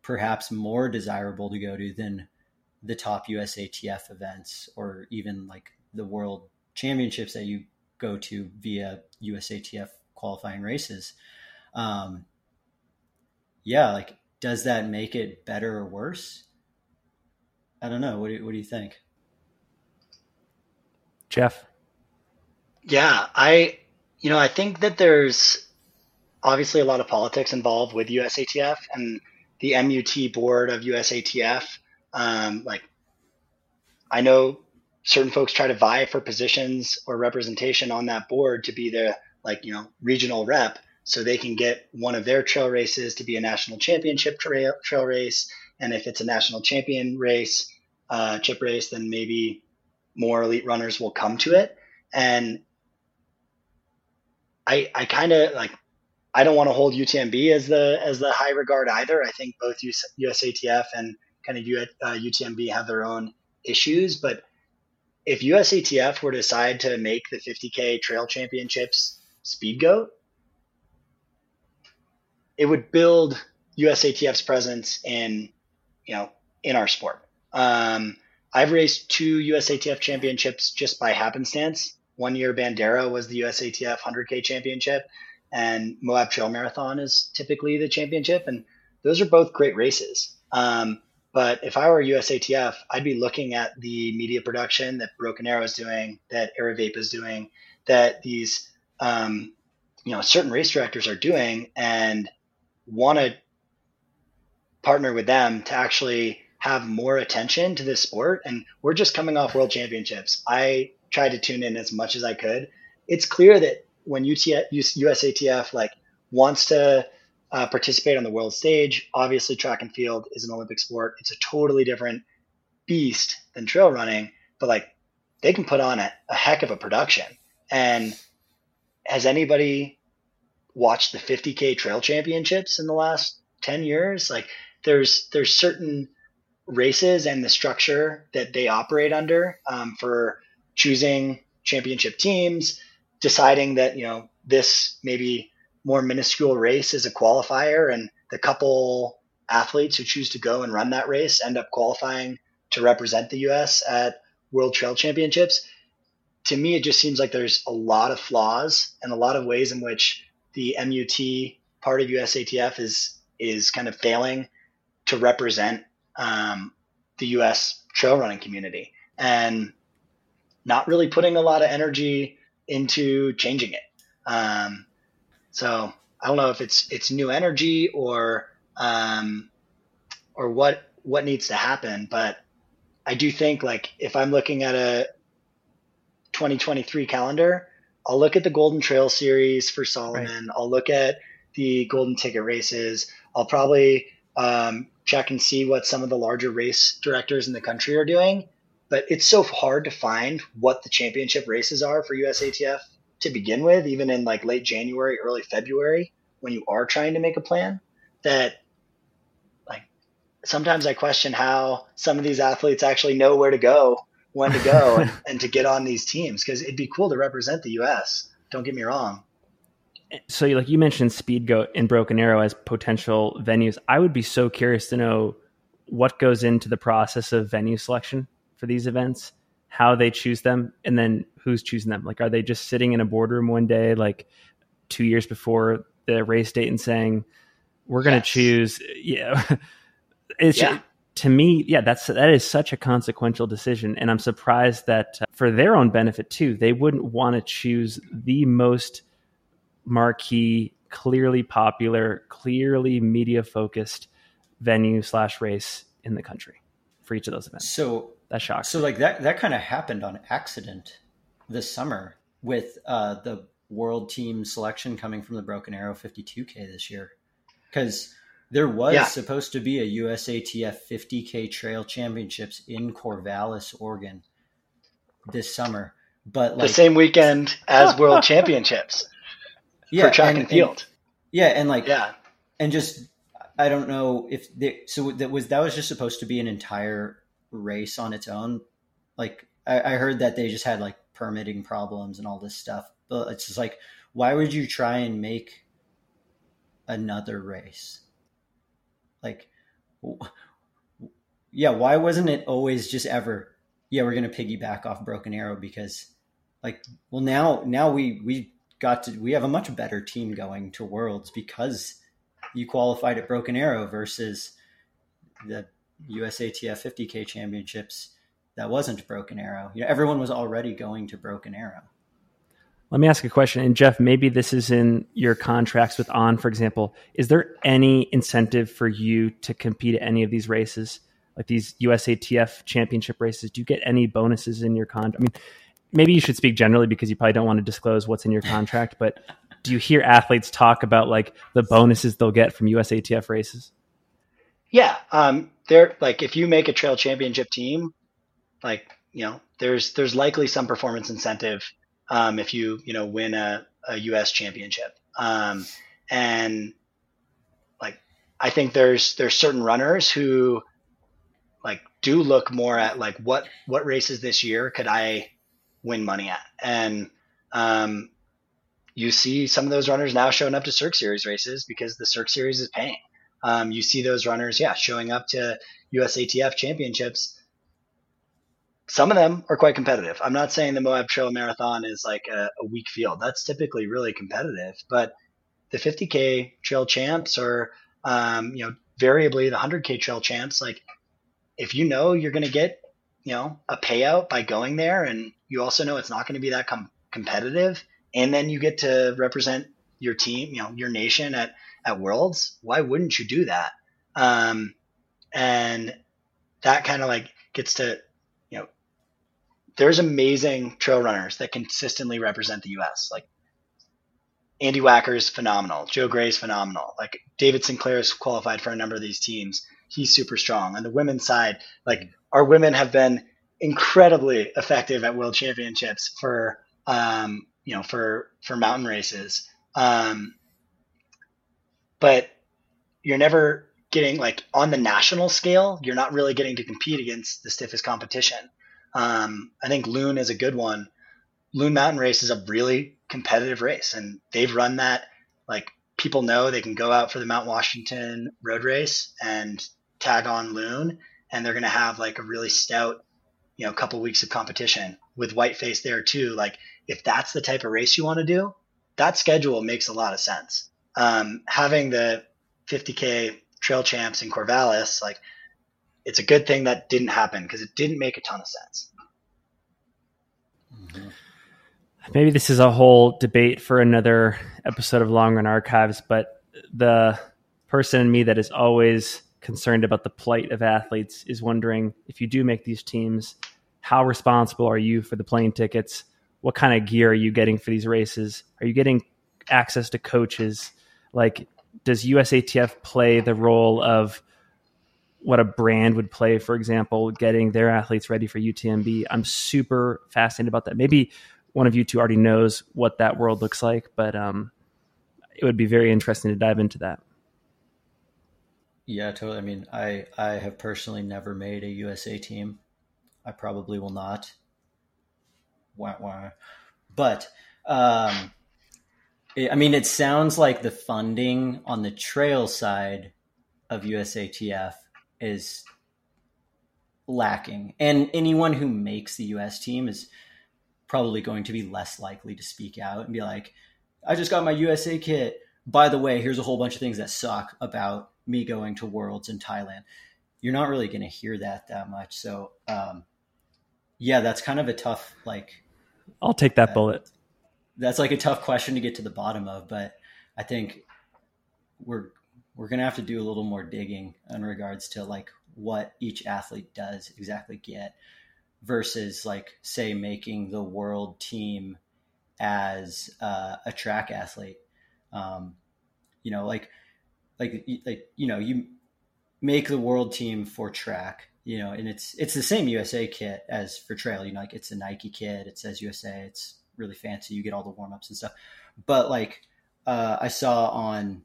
Speaker 3: perhaps more desirable to go to than the top USATF events or even like the world championships that you go to via USATF qualifying races. Um, yeah, like, does that make it better or worse? I don't know. What do, what do you think?
Speaker 1: Jeff?
Speaker 2: Yeah, I, you know, I think that there's obviously a lot of politics involved with USATF and the MUT board of USATF. Um, like, I know certain folks try to vie for positions or representation on that board to be the like you know regional rep so they can get one of their trail races to be a national championship trail, trail race. And if it's a national champion race uh, chip race then maybe more elite runners will come to it. And i i kind of like i don't want to hold utmb as the as the high regard either. I think both usatf and kind of uh, utmb have their own issues. But if USATF were to decide to make the 50K Trail Championships speed goat, it would build USATF's presence in, you know, in our sport. Um, I've raced two USATF championships just by happenstance. One year, Bandera was the USATF 100K championship, and Moab Trail Marathon is typically the championship. And those are both great races. Um, but if I were USATF, I'd be looking at the media production that Broken Arrow is doing, that Aravaipa is doing, that these um, you know certain race directors are doing, and want to partner with them to actually have more attention to this sport. And we're just coming off World Championships. I tried to tune in as much as I could. It's clear that when USATF like wants to uh, participate on the world stage. Obviously, track and field is an Olympic sport. It's a totally different beast than trail running, but like they can put on a, a heck of a production. And has anybody watched the 50k trail championships in the last 10 years? Like there's there's certain races and the structure that they operate under um, for choosing championship teams, deciding that you know this maybe more minuscule race is a qualifier, and the couple athletes who choose to go and run that race end up qualifying to represent the U.S. at World Trail Championships. To me, it just seems like there's a lot of flaws and a lot of ways in which the MUT part of USATF is is kind of failing to represent um, the U.S. trail running community and not really putting a lot of energy into changing it. Um, so I don't know if it's it's new energy or um, or what what needs to happen, but I do think like if I'm looking at a 2023 calendar, I'll look at the Golden Trail series for Salomon. Right. I'll look at the Golden Ticket races. I'll probably um, check and see what some of the larger race directors in the country are doing. But it's so hard to find what the championship races are for USATF to begin with, even in like late January, early February, when you are trying to make a plan, that like sometimes I question how some of these athletes actually know where to go, when to go, and, and to get on these teams because it'd be cool to represent the U.S. Don't get me wrong.
Speaker 1: So, like you mentioned, Speed Goat and Broken Arrow as potential venues. I would be so curious to know what goes into the process of venue selection for these events how they choose them and then who's choosing them like are they just sitting in a boardroom one day like two years before the race date and saying we're going to yes. choose yeah it's yeah. To me yeah that's that is such a consequential decision. And i'm surprised that uh, for their own benefit too they wouldn't want to choose the most marquee clearly popular clearly media focused venue slash race in the country for each of those events.
Speaker 3: So
Speaker 1: that shocks.
Speaker 3: So like that that kind of happened on accident this summer with uh, the world team selection coming from the Broken Arrow 52K this year, because there was yeah. supposed to be a USATF 50K Trail Championships in Corvallis, Oregon, this summer, but
Speaker 2: like, the same weekend as World Championships yeah, for track and, and field.
Speaker 3: And, yeah, and like yeah, and just I don't know if they, so that was that was just supposed to be an entire race on its own. Like I, I heard that they just had like permitting problems and all this stuff, but it's just like, why would you try and make another race? Like, yeah, why wasn't it always just ever, yeah, we're to piggyback off Broken Arrow because, like, well, now, now we, we got to, we have a much better team going to Worlds because you qualified at Broken Arrow versus the USATF 50K championships that wasn't Broken Arrow. You know, everyone was already going to Broken Arrow.
Speaker 1: Let me ask a question. And Jeff, maybe this is in your contracts with On, for example. Is there any incentive for you to compete at any of these races, like these USATF championship races? Do you get any bonuses in your contract? I mean, maybe you should speak generally because you probably don't want to disclose what's in your contract, but do you hear athletes talk about like the bonuses they'll get from USATF races?
Speaker 2: Yeah. Um, they're like, if you make a trail championship team, like, you know, there's, there's likely some performance incentive um, if you you know win a, a U.S. championship. Um, and like I think there's there's certain runners who like do look more at like what what races this year could I win money at, and um, you see some of those runners now showing up to Cirque Series races because the Cirque Series is paying. Um, you see those runners, yeah, showing up to USATF championships some of them are quite competitive. I'm not saying the Moab Trail Marathon is like a, a weak field. That's typically really competitive, but the 50k trail champs or um, you know variably the 100k trail champs like if you know you're going to get you know a payout by going there and you also know it's not going to be that com- competitive and then you get to represent your team you know your nation at at worlds why wouldn't you do that um, and that kind of like gets to there's amazing trail runners that consistently represent the U.S. Like Andy Wacker is phenomenal. Joe Gray is phenomenal. Like David Sinclair is qualified for a number of these teams. He's super strong. On the women's side, like our women have been incredibly effective at world championships for um, you know for for mountain races. Um, but you're never getting like on the national scale. You're not really getting to compete against the stiffest competition. Um, I think Loon is a good one. Loon Mountain Race is a really competitive race, and they've run that. Like people know they can go out for the Mount Washington road race and tag on Loon, and they're going to have like a really stout, you know, couple weeks of competition with Whiteface there too. Like if that's the type of race you want to do, that schedule makes a lot of sense. Um, having the 50k trail champs in Corvallis, like it's a good thing that didn't happen because it didn't make a ton of sense.
Speaker 1: Mm-hmm. Maybe this is a whole debate for another episode of Long Run Archives, but the person in me that is always concerned about the plight of athletes is wondering if you do make these teams, how responsible are you for the plane tickets? What kind of gear are you getting for these races? Are you getting access to coaches? Like, does USATF play the role of what a brand would play, for example, getting their athletes ready for UTMB. I'm super fascinated about that. Maybe one of you two already knows what that world looks like, but um, it would be very interesting to dive into that.
Speaker 3: Yeah, totally. I mean, I I have personally never made a USA team. I probably will not. But um, it, I mean, it sounds like the funding on the trail side of USATF is lacking. And anyone who makes the US team is probably going to be less likely to speak out and be like, I just got my USA kit. By the way, here's a whole bunch of things that suck about me going to Worlds in Thailand. You're not really going to hear that that much. So, um, yeah, that's kind of a tough, like,
Speaker 1: I'll take that uh, bullet.
Speaker 3: That's like a tough question to get to the bottom of, but I think we're we're going to have to do a little more digging in regards to like what each athlete does exactly get versus like say making the world team as uh, a track athlete. Um, you know like like like you know you make the world team for track you know and it's it's the same usa kit as for trail. You know like it's a nike kit it says usa it's really fancy you get all the warm-ups and stuff. But like uh, i saw on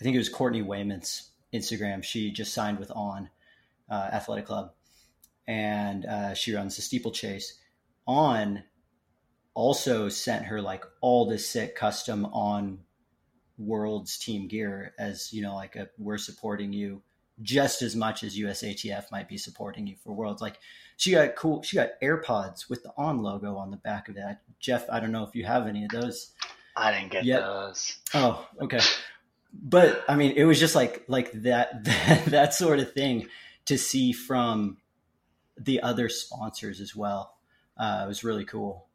Speaker 3: I think it was Courtney Wayment's Instagram. She just signed with On uh, Athletic Club, and uh, she runs the steeplechase. On also sent her like all this sick custom on world's team gear as you know like a we're supporting you just as much as USATF might be supporting you for worlds like she got cool she got AirPods with the on logo on the back of that Jeff I don't know if you have any of those
Speaker 2: I didn't get yet. those
Speaker 3: oh okay but I mean it was just like like that that, that sort of thing to see from the other sponsors as well uh, it was really cool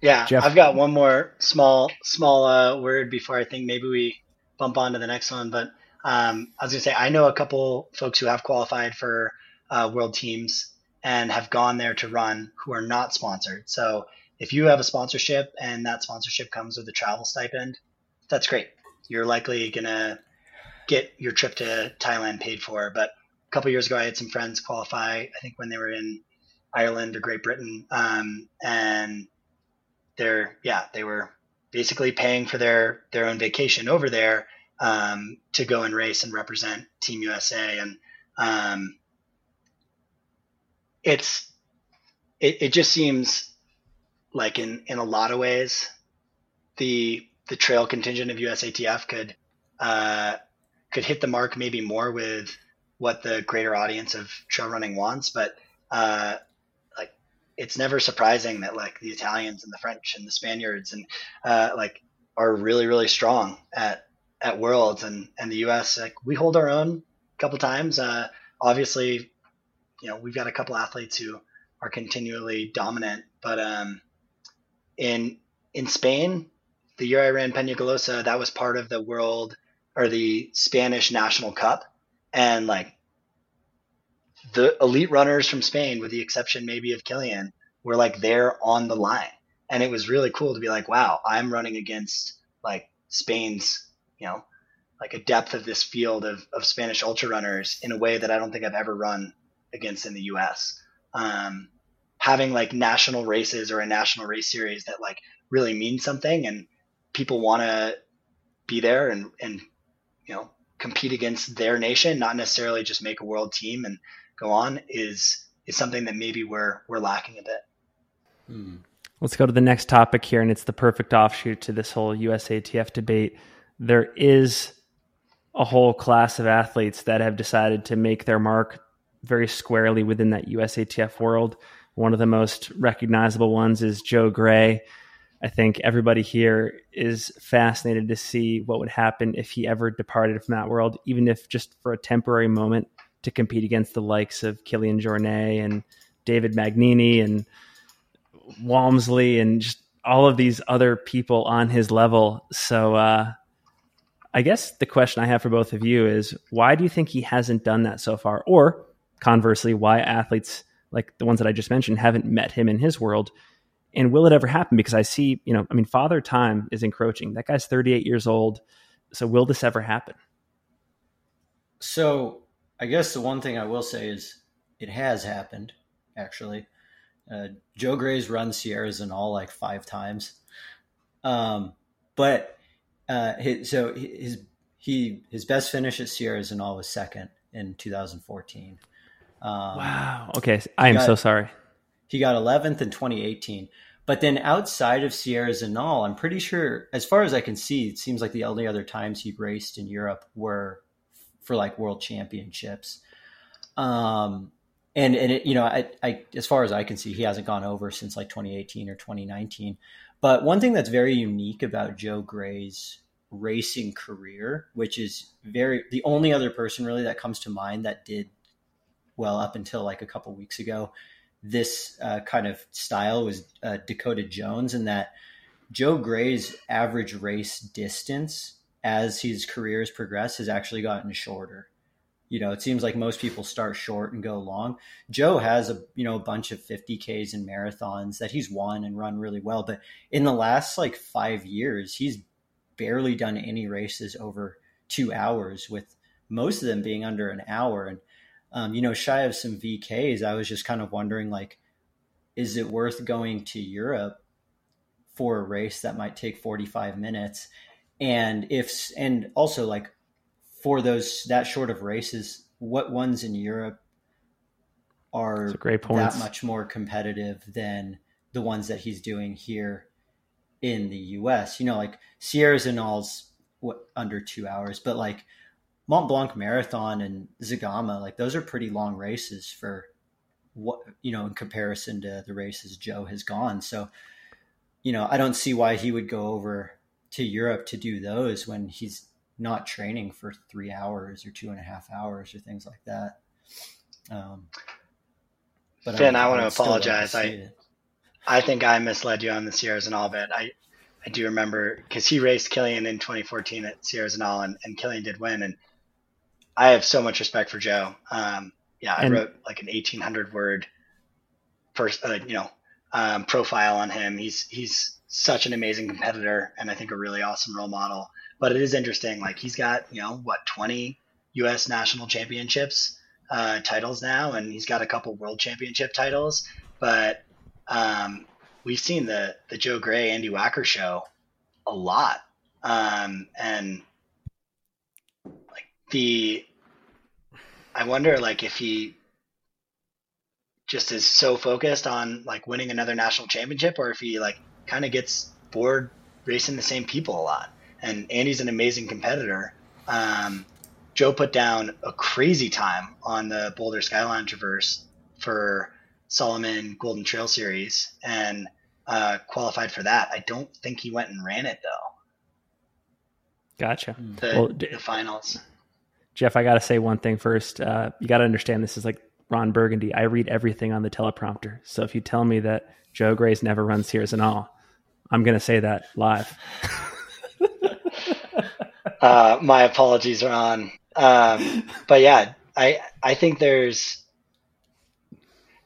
Speaker 2: yeah, Jeff. I've got one more small small uh, word before I think maybe we bump on to the next one. But um, I was gonna say I know a couple folks who have qualified for uh, world teams and have gone there to run who are not sponsored. So if you have a sponsorship and that sponsorship comes with a travel stipend, that's great. You're likely gonna get your trip to Thailand paid for. But a couple years ago, I had some friends qualify. I think when they were in Ireland or Great Britain, um, and they're yeah they were basically paying for their their own vacation over there um, to go and race and represent Team USA, and um, it's it, it just seems like in in a lot of ways the the trail contingent of USATF could uh, could hit the mark maybe more with what the greater audience of trail running wants, but uh, it's never surprising that like the Italians and the French and the Spaniards and uh, like are really really strong at at Worlds and and the U.S. like we hold our own a couple times. Uh, obviously, you know we've got a couple athletes who are continually dominant, but um, in in Spain, the year I ran Peñagolosa, that was part of the World or the Spanish National Cup, and like the elite runners from Spain, with the exception maybe of Kilian, were like there on the line. And it was really cool to be like, wow, I'm running against like Spain's, you know, like a depth of this field of, of Spanish ultra runners in a way that I don't think I've ever run against in the US. Um, having like national races or a national race series that like really means something and people want to be there and, and, you know, compete against their nation, not necessarily just make a world team and go on is is something that maybe we're we're lacking a bit.
Speaker 1: Hmm. Let's go to the next topic here, and it's the perfect offshoot to this whole USATF debate. There is a whole class of athletes that have decided to make their mark very squarely within that USATF world. One of the most recognizable ones is Joe Gray. I think everybody here is fascinated to see what would happen if he ever departed from that world, even if just for a temporary moment to compete against the likes of Kilian Jornet and David Magnini and Walmsley and just all of these other people on his level. So, uh, I guess the question I have for both of you is why do you think he hasn't done that so far? Or conversely, why athletes like the ones that I just mentioned haven't met him in his world? And will it ever happen? Because I see, you know, I mean, father time is encroaching. That guy's 38 years old. So will this ever happen?
Speaker 3: So I guess the one thing I will say is it has happened, actually. Uh, Joe Gray's run Sierra all like five times. Um, but uh, his, so his he his best finish at Sierra all was second in 2014. Um,
Speaker 1: wow. Okay, I am got, so sorry.
Speaker 3: He got 11th in 2018. But then outside of Sierre-Zinal, I'm pretty sure, as far as I can see, it seems like the only other times he raced in Europe were for like world championships. Um, and and it, you know, I, I as far as I can see, he hasn't gone over since like 2018 or 2019. But one thing that's very unique about Joe Gray's racing career, which is very the only other person really that comes to mind that did well up until like a couple weeks ago, this uh, kind of style was uh, Dakota Jones, and that Joe Gray's average race distance as his career has progressed has actually gotten shorter. You know, it seems like most people start short and go long. Joe has a you know a bunch of 50ks and marathons that he's won and run really well, but in the last like 5 years, he's barely done any races over 2 hours with most of them being under an hour and um, you know, shy of some VKs, I was just kind of wondering like is it worth going to Europe for a race that might take 45 minutes and if and also like for those that short of races, what ones in Europe are
Speaker 1: great
Speaker 3: that much more competitive than the ones that he's doing here in the U.S. You know, like Sierre-Zinal's what under two hours. But like Mont Blanc Marathon and Zegama, like those are pretty long races for what you know in comparison to the races Joe has gone. So, you know, I don't see why he would go over to Europe to do those when he's not training for three hours or two and a half hours or things like that. Um,
Speaker 2: but Finn, I, I want to apologize. I, I think I misled you on the Sierre-Zinal bit. I, I do remember because he raced Kilian in 2014 at Sierre-Zinal and, and Kilian did win. And I have so much respect for Joe. Um, yeah, I and, wrote like an 1800 word first, uh, you know, um, profile on him. He's, he's such an amazing competitor and I think a really awesome role model. But it is interesting. Like he's got, you know, what, 20 U.S. national championships uh, titles now, and he's got a couple world championship titles. But um, we've seen the the Joe Gray Andy Wacker show a lot, um, and the I wonder like if he just is so focused on like winning another national championship, or if he like kind of gets bored racing the same people a lot. And Andy's an amazing competitor. Um, Joe put down a crazy time on the Boulder Skyline Traverse for Salomon Golden Trail Series and uh, qualified for that. I don't think he went and ran it though.
Speaker 1: Gotcha.
Speaker 2: The, well, the finals.
Speaker 1: Jeff, I got to say one thing first. Uh, you got to understand this is like Ron Burgundy. I read everything on the teleprompter. So if you tell me that Joe Gray's never runs Sierre-Zinal, I'm going to say that live.
Speaker 2: uh, my apologies, Ron. Um, but yeah, I I think there's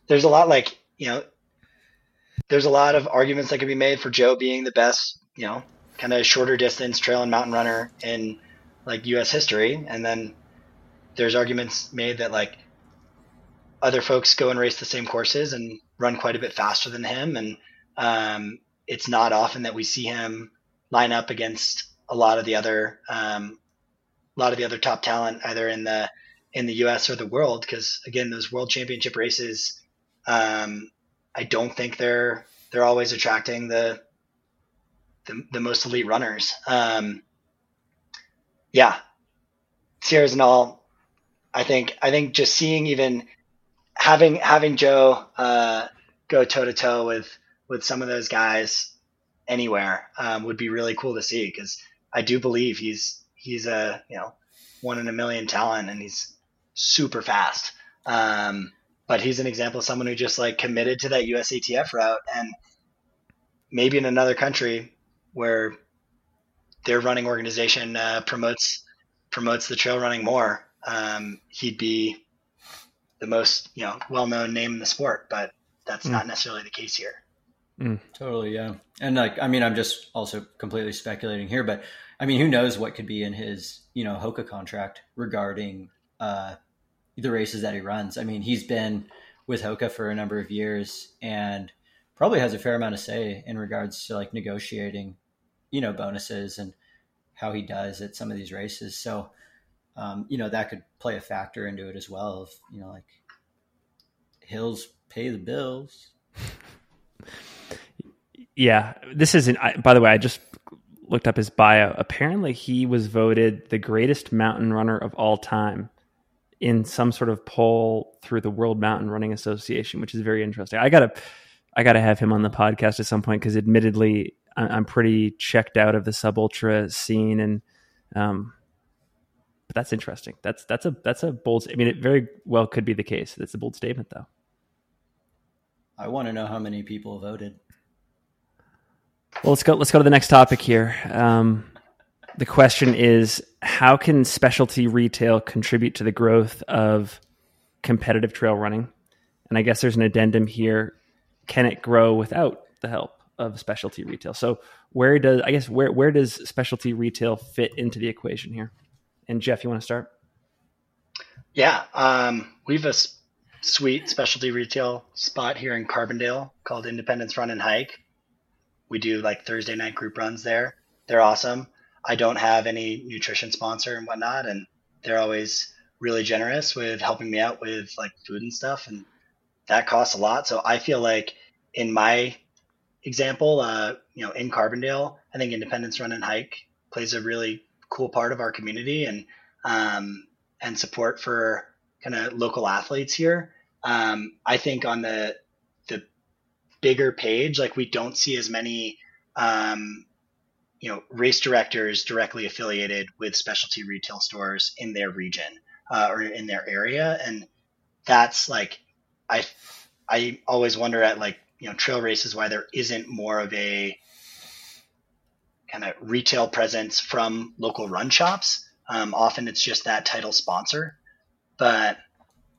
Speaker 2: there's a lot like you know there's a lot of arguments that can be made for Joe being the best you know kind of shorter distance trail and mountain runner in like U.S. history, and then there's arguments made that like other folks go and race the same courses and run quite a bit faster than him, and um, it's not often that we see him line up against a lot of the other um, a lot of the other top talent either in the in the U.S. or the world. Because again, those World Championship races, um, I don't think they're they're always attracting the the, the most elite runners. Um, yeah, Sierre-Zinal. I think I think just seeing even having having Joe uh, go toe to toe with with some of those guys anywhere um, would be really cool to see because I do believe he's he's a you know one in a million talent and he's super fast. Um, but he's an example of someone who just like committed to that USATF route and maybe in another country where their running organization uh, promotes promotes the trail running more, um, he'd be the most you know well known name in the sport. But that's mm. not necessarily the case here.
Speaker 3: Mm. Totally, yeah. And like, I mean, I'm just also completely speculating here, but I mean, who knows what could be in his, you know, Hoka contract regarding uh, the races that he runs. I mean, he's been with Hoka for a number of years and probably has a fair amount of say in regards to like negotiating, you know, bonuses and how he does at some of these races. So, um, you know, that could play a factor into it as well. Of you know, like Hills pay the bills.
Speaker 1: Yeah, this isn't. By the way, I just looked up his bio. Apparently, he was voted the greatest mountain runner of all time in some sort of poll through the World Mountain Running Association, which is very interesting. I gotta, I gotta have him on the podcast at some point because, admittedly, I'm pretty checked out of the sub ultra scene, and um, but that's interesting. That's that's a that's a bold. I mean, it very well could be the case. That's a bold statement, though.
Speaker 3: I want to know how many people voted.
Speaker 1: Well, let's go. Let's go to the next topic here. Um, the question is: How can specialty retail contribute to the growth of competitive trail running? And I guess there's an addendum here: Can it grow without the help of specialty retail? So, where does I guess where where does specialty retail fit into the equation here? And Jeff, you want to start?
Speaker 2: Yeah, um, we have a sweet specialty retail spot here in Carbondale called Independence Run and Hike we do like Thursday night group runs there. They're awesome. I don't have any nutrition sponsor and whatnot, and they're always really generous with helping me out with like food and stuff, and that costs a lot. So I feel like in my example, uh, you know, in Carbondale, I think Independence Run and Hike plays a really cool part of our community and um, and support for kind of local athletes here. Um, I think on the the bigger page, like we don't see as many um, you know race directors directly affiliated with specialty retail stores in their region uh, or in their area, and that's like I I always wonder at like you know trail races why there isn't more of a kind of retail presence from local run shops. Um, often it's just that title sponsor, but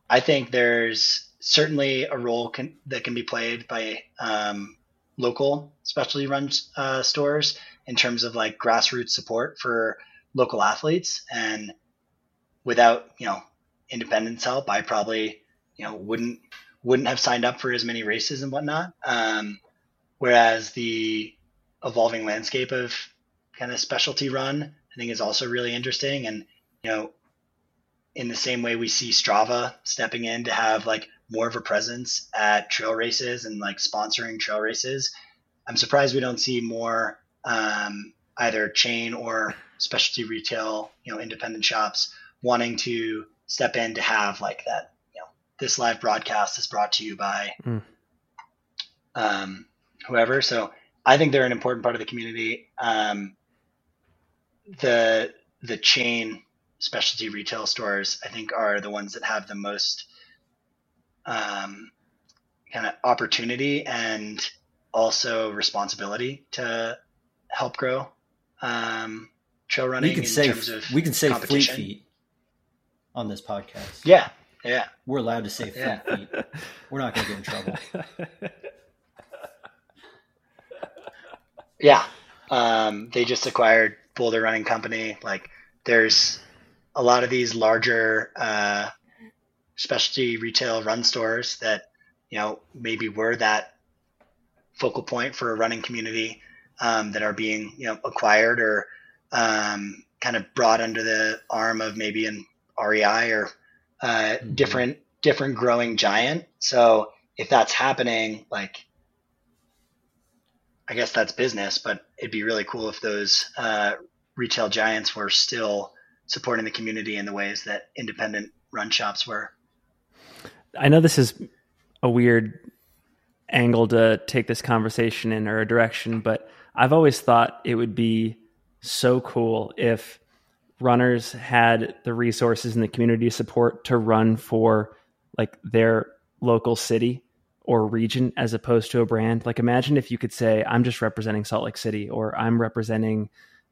Speaker 2: I think there's certainly a role can, that can be played by um, local specialty run uh, stores in terms of like grassroots support for local athletes. And without you know independence help, I probably you know wouldn't wouldn't have signed up for as many races and whatnot. Um, whereas the evolving landscape of kind of specialty run, I think is also really interesting. And, you know, in the same way we see Strava stepping in to have like more of a presence at trail races and like sponsoring trail races, I'm surprised we don't see more um, either chain or specialty retail, you know, independent shops wanting to step in to have like that you know, this live broadcast is brought to you by mm. um, whoever. So I think they're an important part of the community. Um, the the chain specialty retail stores, I think, are the ones that have the most um, kind of opportunity and also responsibility to help grow um, trail running.
Speaker 3: We can say we can say fleet feet on this podcast.
Speaker 2: Yeah, yeah.
Speaker 3: We're allowed to say yeah. feet. We're not going to get in trouble.
Speaker 2: yeah. Um, they just acquired Boulder Running Company. Like, there's a lot of these larger uh, specialty retail run stores that, you know, maybe were that focal point for a running community um, that are being, you know, acquired or um, kind of brought under the arm of maybe an REI or uh, mm-hmm. different different growing giant. So if that's happening, like I guess that's business, but it'd be really cool if those uh, retail giants were still supporting the community in the ways that independent run shops were.
Speaker 1: I know this is a weird angle to take this conversation in or a direction, but I've always thought it would be so cool if runners had the resources and the community support to run for like their local city or region as opposed to a brand. Like imagine if you could say, I'm just representing Salt Lake City or I'm representing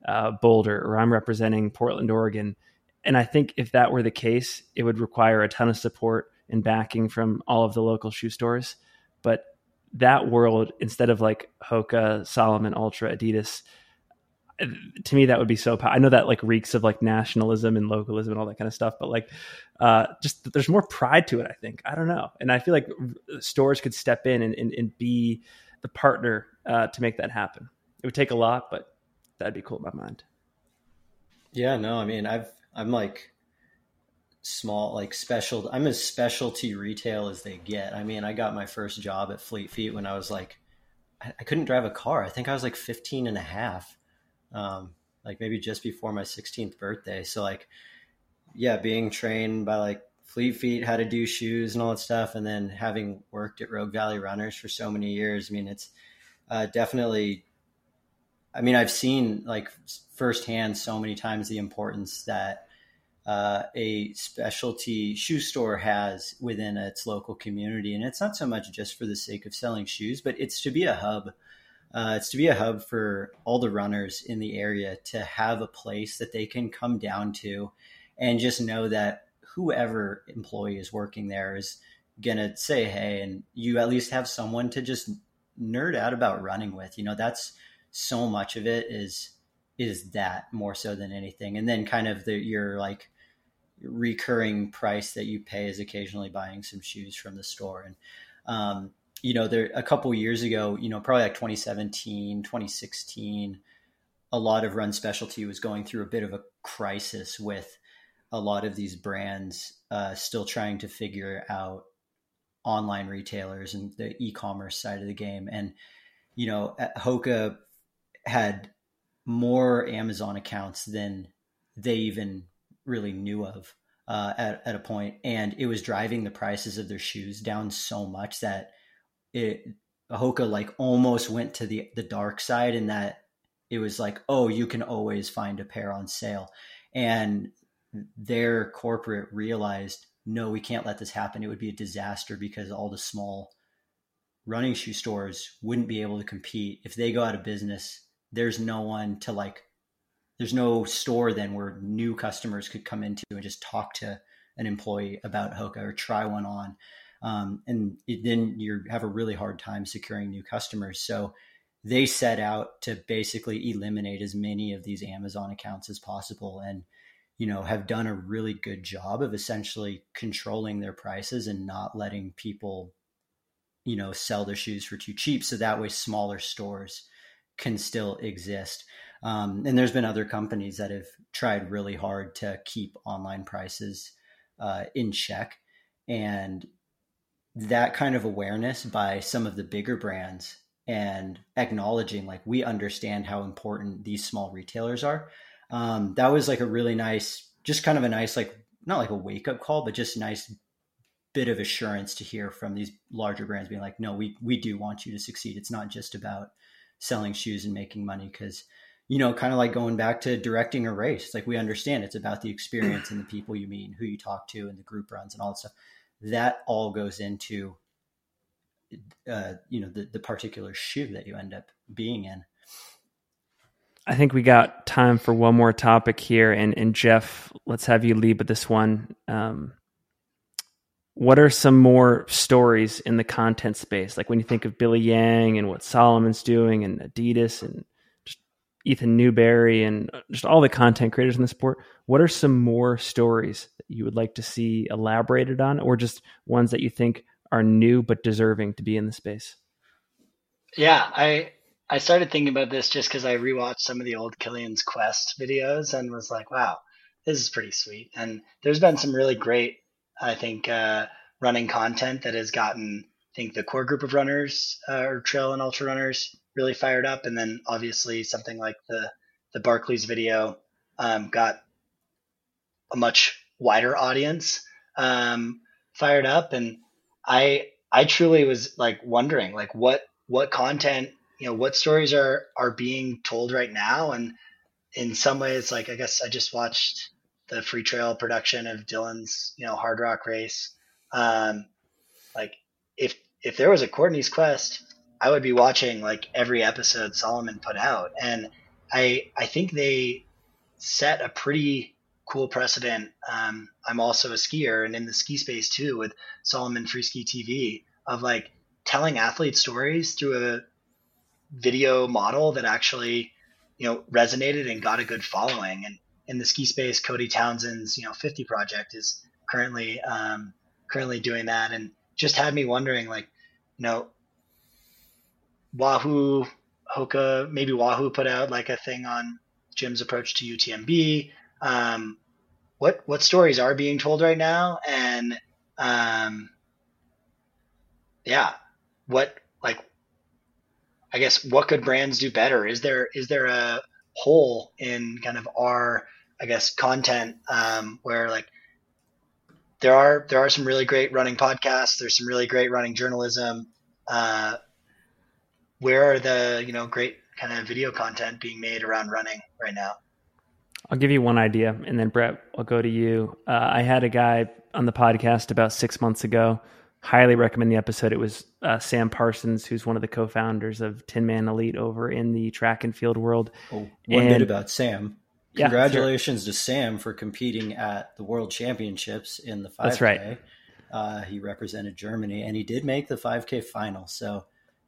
Speaker 1: uh, Boulder or I'm representing Portland, Oregon. And I think if that were the case, it would require a ton of support and backing from all of the local shoe stores. But that world, instead of like Hoka, Salomon, Altra, Adidas, to me that would be so i know that like reeks of like nationalism and localism and all that kind of stuff but like uh just there's more pride to it i think. I don't know. And i feel like stores could step in and, and, and be the partner uh, to make that happen. It would take a lot but that'd be cool in my mind.
Speaker 3: Yeah no i mean i've i'm like small like special i'm as specialty retail as they get. I mean i got my first job at fleet feet when i was like I couldn't drive a car. I think i was like 15 and a half um, like maybe just before my 16th birthday. So like, yeah, being trained by like Fleet Feet, how to do shoes and all that stuff, and then having worked at Rogue Valley Runners for so many years. I mean, it's uh, definitely. I mean, I've seen like firsthand so many times the importance that uh, a specialty shoe store has within its local community, and it's not so much just for the sake of selling shoes, but it's to be a hub uh, it's to be a hub for all the runners in the area to have a place that they can come down to and just know that whoever employee is working there is going to say, hey, and you at least have someone to just nerd out about running with. You know, that's so much of it is is that more so than anything. And then kind of the your like recurring price that you pay is occasionally buying some shoes from the store. And um, you know, there a couple years ago, you know, probably like 2017, 2016, a lot of run specialty was going through a bit of a crisis with a lot of these brands uh, still trying to figure out online retailers and the e-commerce side of the game. And, you know, Hoka had more Amazon accounts than they even really knew of uh, at, at a point, and it was driving the prices of their shoes down so much that it Hoka like almost went to the the dark side in that it was like, oh, you can always find a pair on sale, and their corporate realized, no, we can't let this happen. It would be a disaster because all the small running shoe stores wouldn't be able to compete if they go out of business. There's no one to like there's no store then where new customers could come into and just talk to an employee about Hoka or try one on. Um, and it, then you have a really hard time securing new customers. So they set out to basically eliminate as many of these Amazon accounts as possible and, you know, have done a really good job of essentially controlling their prices and not letting people, you know, sell their shoes for too cheap. So that way smaller stores can still exist. Um, and there's been other companies that have tried really hard to keep online prices uh, in check. And that kind of awareness by some of the bigger brands and acknowledging like we understand how important these small retailers are. Um, that was like a really nice, just kind of a nice, like not like a wake up call, but just a nice bit of assurance to hear from these larger brands being like, no, we, we do want you to succeed. It's not just about selling shoes and making money because you know, kind of like going back to directing a race. Like we understand it's about the experience and the people you meet and who you talk to and the group runs and all that stuff. That all goes into, uh, you know, the, the particular shoe that you end up being in.
Speaker 1: I think we got time for one more topic here, and and Jeff, let's have you lead with this one. Um, what are some more stories in the content space? Like when you think of Billy Yang and what Salomon's doing, and Adidas and Ethan Newberry and just all the content creators in the sport. What are some more stories you would like to see elaborated on, or just ones that you think are new but deserving to be in the space?
Speaker 2: Yeah, I I started thinking about this just because I rewatched some of the old Kilian's Quest videos and was like, wow, this is pretty sweet. And there's been some really great, I think, uh, running content that has gotten, I think, the core group of runners uh, or trail and ultra runners really fired up. And then obviously something like the the Barkley's video um, got a much wider audience um, fired up. And I I truly was like wondering like what what content you know what stories are are being told right now? And in some ways like i guess i just watched the Freetrail production of dylan's you know Hardrock race. Um like if if there was a courtney's quest I would be watching like every episode Salomon put out, and I I think they set a pretty cool precedent. Um, I'm also a skier, and in the ski space too, with Salomon Freeski TV, of like telling athlete stories through a video model that actually you know resonated and got a good following. And in the ski space, Cody Townsend's you know 50 project is currently um, currently doing that, and just had me wondering like you know Wahoo, Hoka, maybe Wahoo put out like a thing on Jim's approach to UTMB. Um, what what stories are being told right now, and um, yeah, what like I guess what could brands do better? Is there is there a hole in kind of our I guess content um, where like there are there are some really great running podcasts. There's some really great running journalism. Uh, where are the you know great kind of video content being made around running right now?
Speaker 1: I'll give you one idea, and then Brett, I'll go to you. Uh, I had a guy on the podcast about six months ago. Highly recommend the episode. It was uh, Sam Parsons, who's one of the co-founders of Tinman Elite over in the track and field world.
Speaker 3: Oh, one bit about Sam. Congratulations yeah, sure. to Sam for competing at the World Championships in the 5K.
Speaker 1: That's right.
Speaker 3: Uh, he represented Germany, and he did make the 5K final. So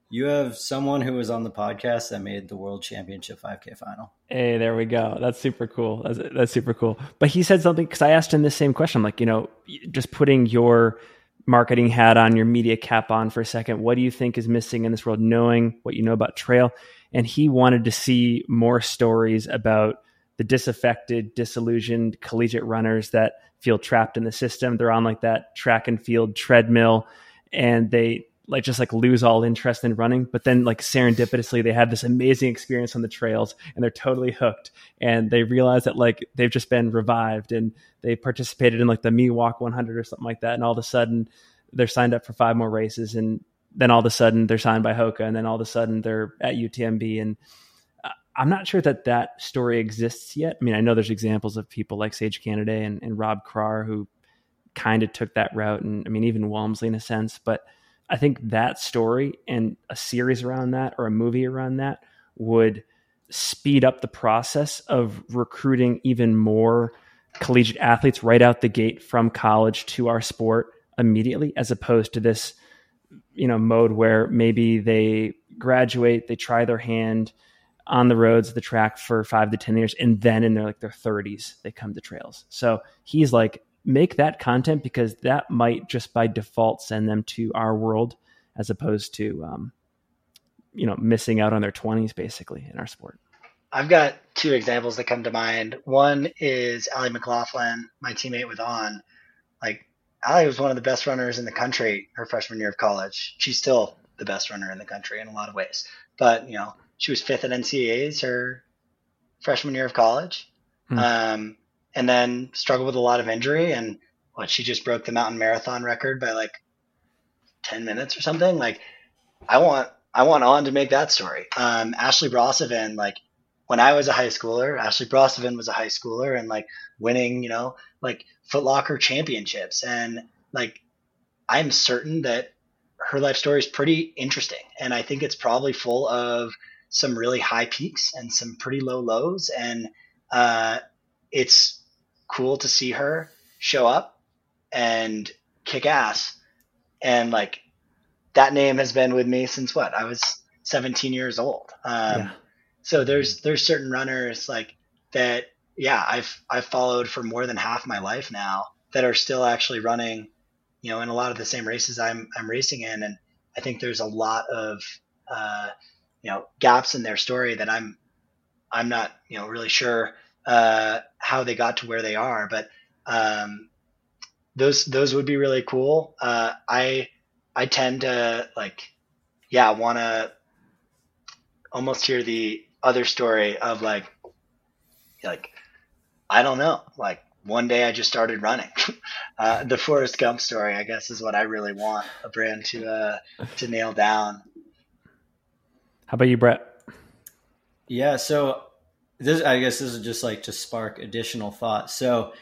Speaker 3: you have someone who was on the podcast that made the World Championship 5K final.
Speaker 1: Hey, there we go. That's super cool. That's, that's super cool. But he said something because I asked him the same question. Like, you know, just putting your marketing hat on, your media cap on for a second. What do you think is missing in this world, knowing what you know about trail? And he wanted to see more stories about the disaffected, disillusioned collegiate runners that feel trapped in the system. They're on like that track and field treadmill and they like just like lose all interest in running but then like serendipitously they had this amazing experience on the trails and they're totally hooked and they realize that like they've just been revived and they participated in like the Miwok 100 or something like that and all of a sudden they're signed up for five more races and then all of a sudden they're signed by hoka and then all of a sudden they're at utmb and uh, i'm not sure that that story exists yet. I mean i know there's examples of people like sage canaday and, and rob krar who kind of took that route and i mean even walmsley in a sense but I think that story and a series around that or a movie around that would speed up the process of recruiting even more collegiate athletes right out the gate from college to our sport immediately as opposed to this you know mode where maybe they graduate they try their hand on the roads the track for 5 to 10 years and then in their like their 30s they come to trails. So he's like make that content because that might just by default send them to our world as opposed to um, you know missing out on their 20s basically in our sport.
Speaker 2: I've got two examples that come to mind. One is Allie McLaughlin my teammate with on. Like Allie was one of the best runners in the country her freshman year of college. She's still the best runner in the country in a lot of ways. But you know she was fifth at ncaa's her freshman year of college. Hmm. um, and then struggled with a lot of injury. And what she just broke the mountain marathon record by like 10 minutes or something. Like, I want, I want on to make that story. Um, Ashley Brasovan, like when I was a high schooler, Ashley Brasovan was a high schooler and like winning, you know, like Footlocker championships. And like, I'm certain that her life story is pretty interesting. And I think it's probably full of some really high peaks and some pretty low lows. And uh, it's cool to see her show up and kick ass. And like that name has been with me since what? I was 17 years old. Um, yeah. So there's there's certain runners like that. Yeah, I've I've followed for more than half my life now that are still actually running, you know, in a lot of the same races I'm I'm racing in, and I think there's a lot of uh, you know gaps in their story that I'm I'm not you know really sure uh, how they got to where they are. But um, those those would be really cool. Uh, I I tend to like, yeah, want to almost hear the other story of like, like I don't know, like one day I just started running. uh, the Forrest Gump story, I guess, is what I really want a brand to uh, to nail down.
Speaker 1: How about you, Brett?
Speaker 3: Yeah, so this I guess this is just like to spark additional thought. So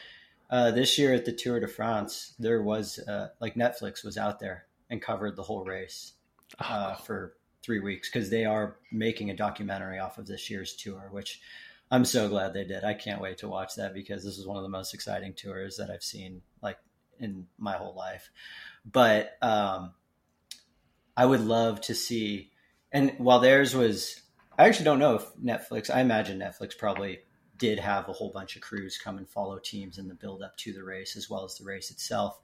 Speaker 3: uh, this year at the Tour de France, there was uh, like Netflix was out there and covered the whole race uh, oh. for three weeks because they are making a documentary off of this year's tour, which I'm so glad they did. I can't wait to watch that because this is one of the most exciting tours that I've seen like in my whole life. But um, I would love to see, and while theirs was I actually don't know if Netflix. I imagine Netflix probably did have a whole bunch of crews come and follow teams in the build up to the race as well as the race itself.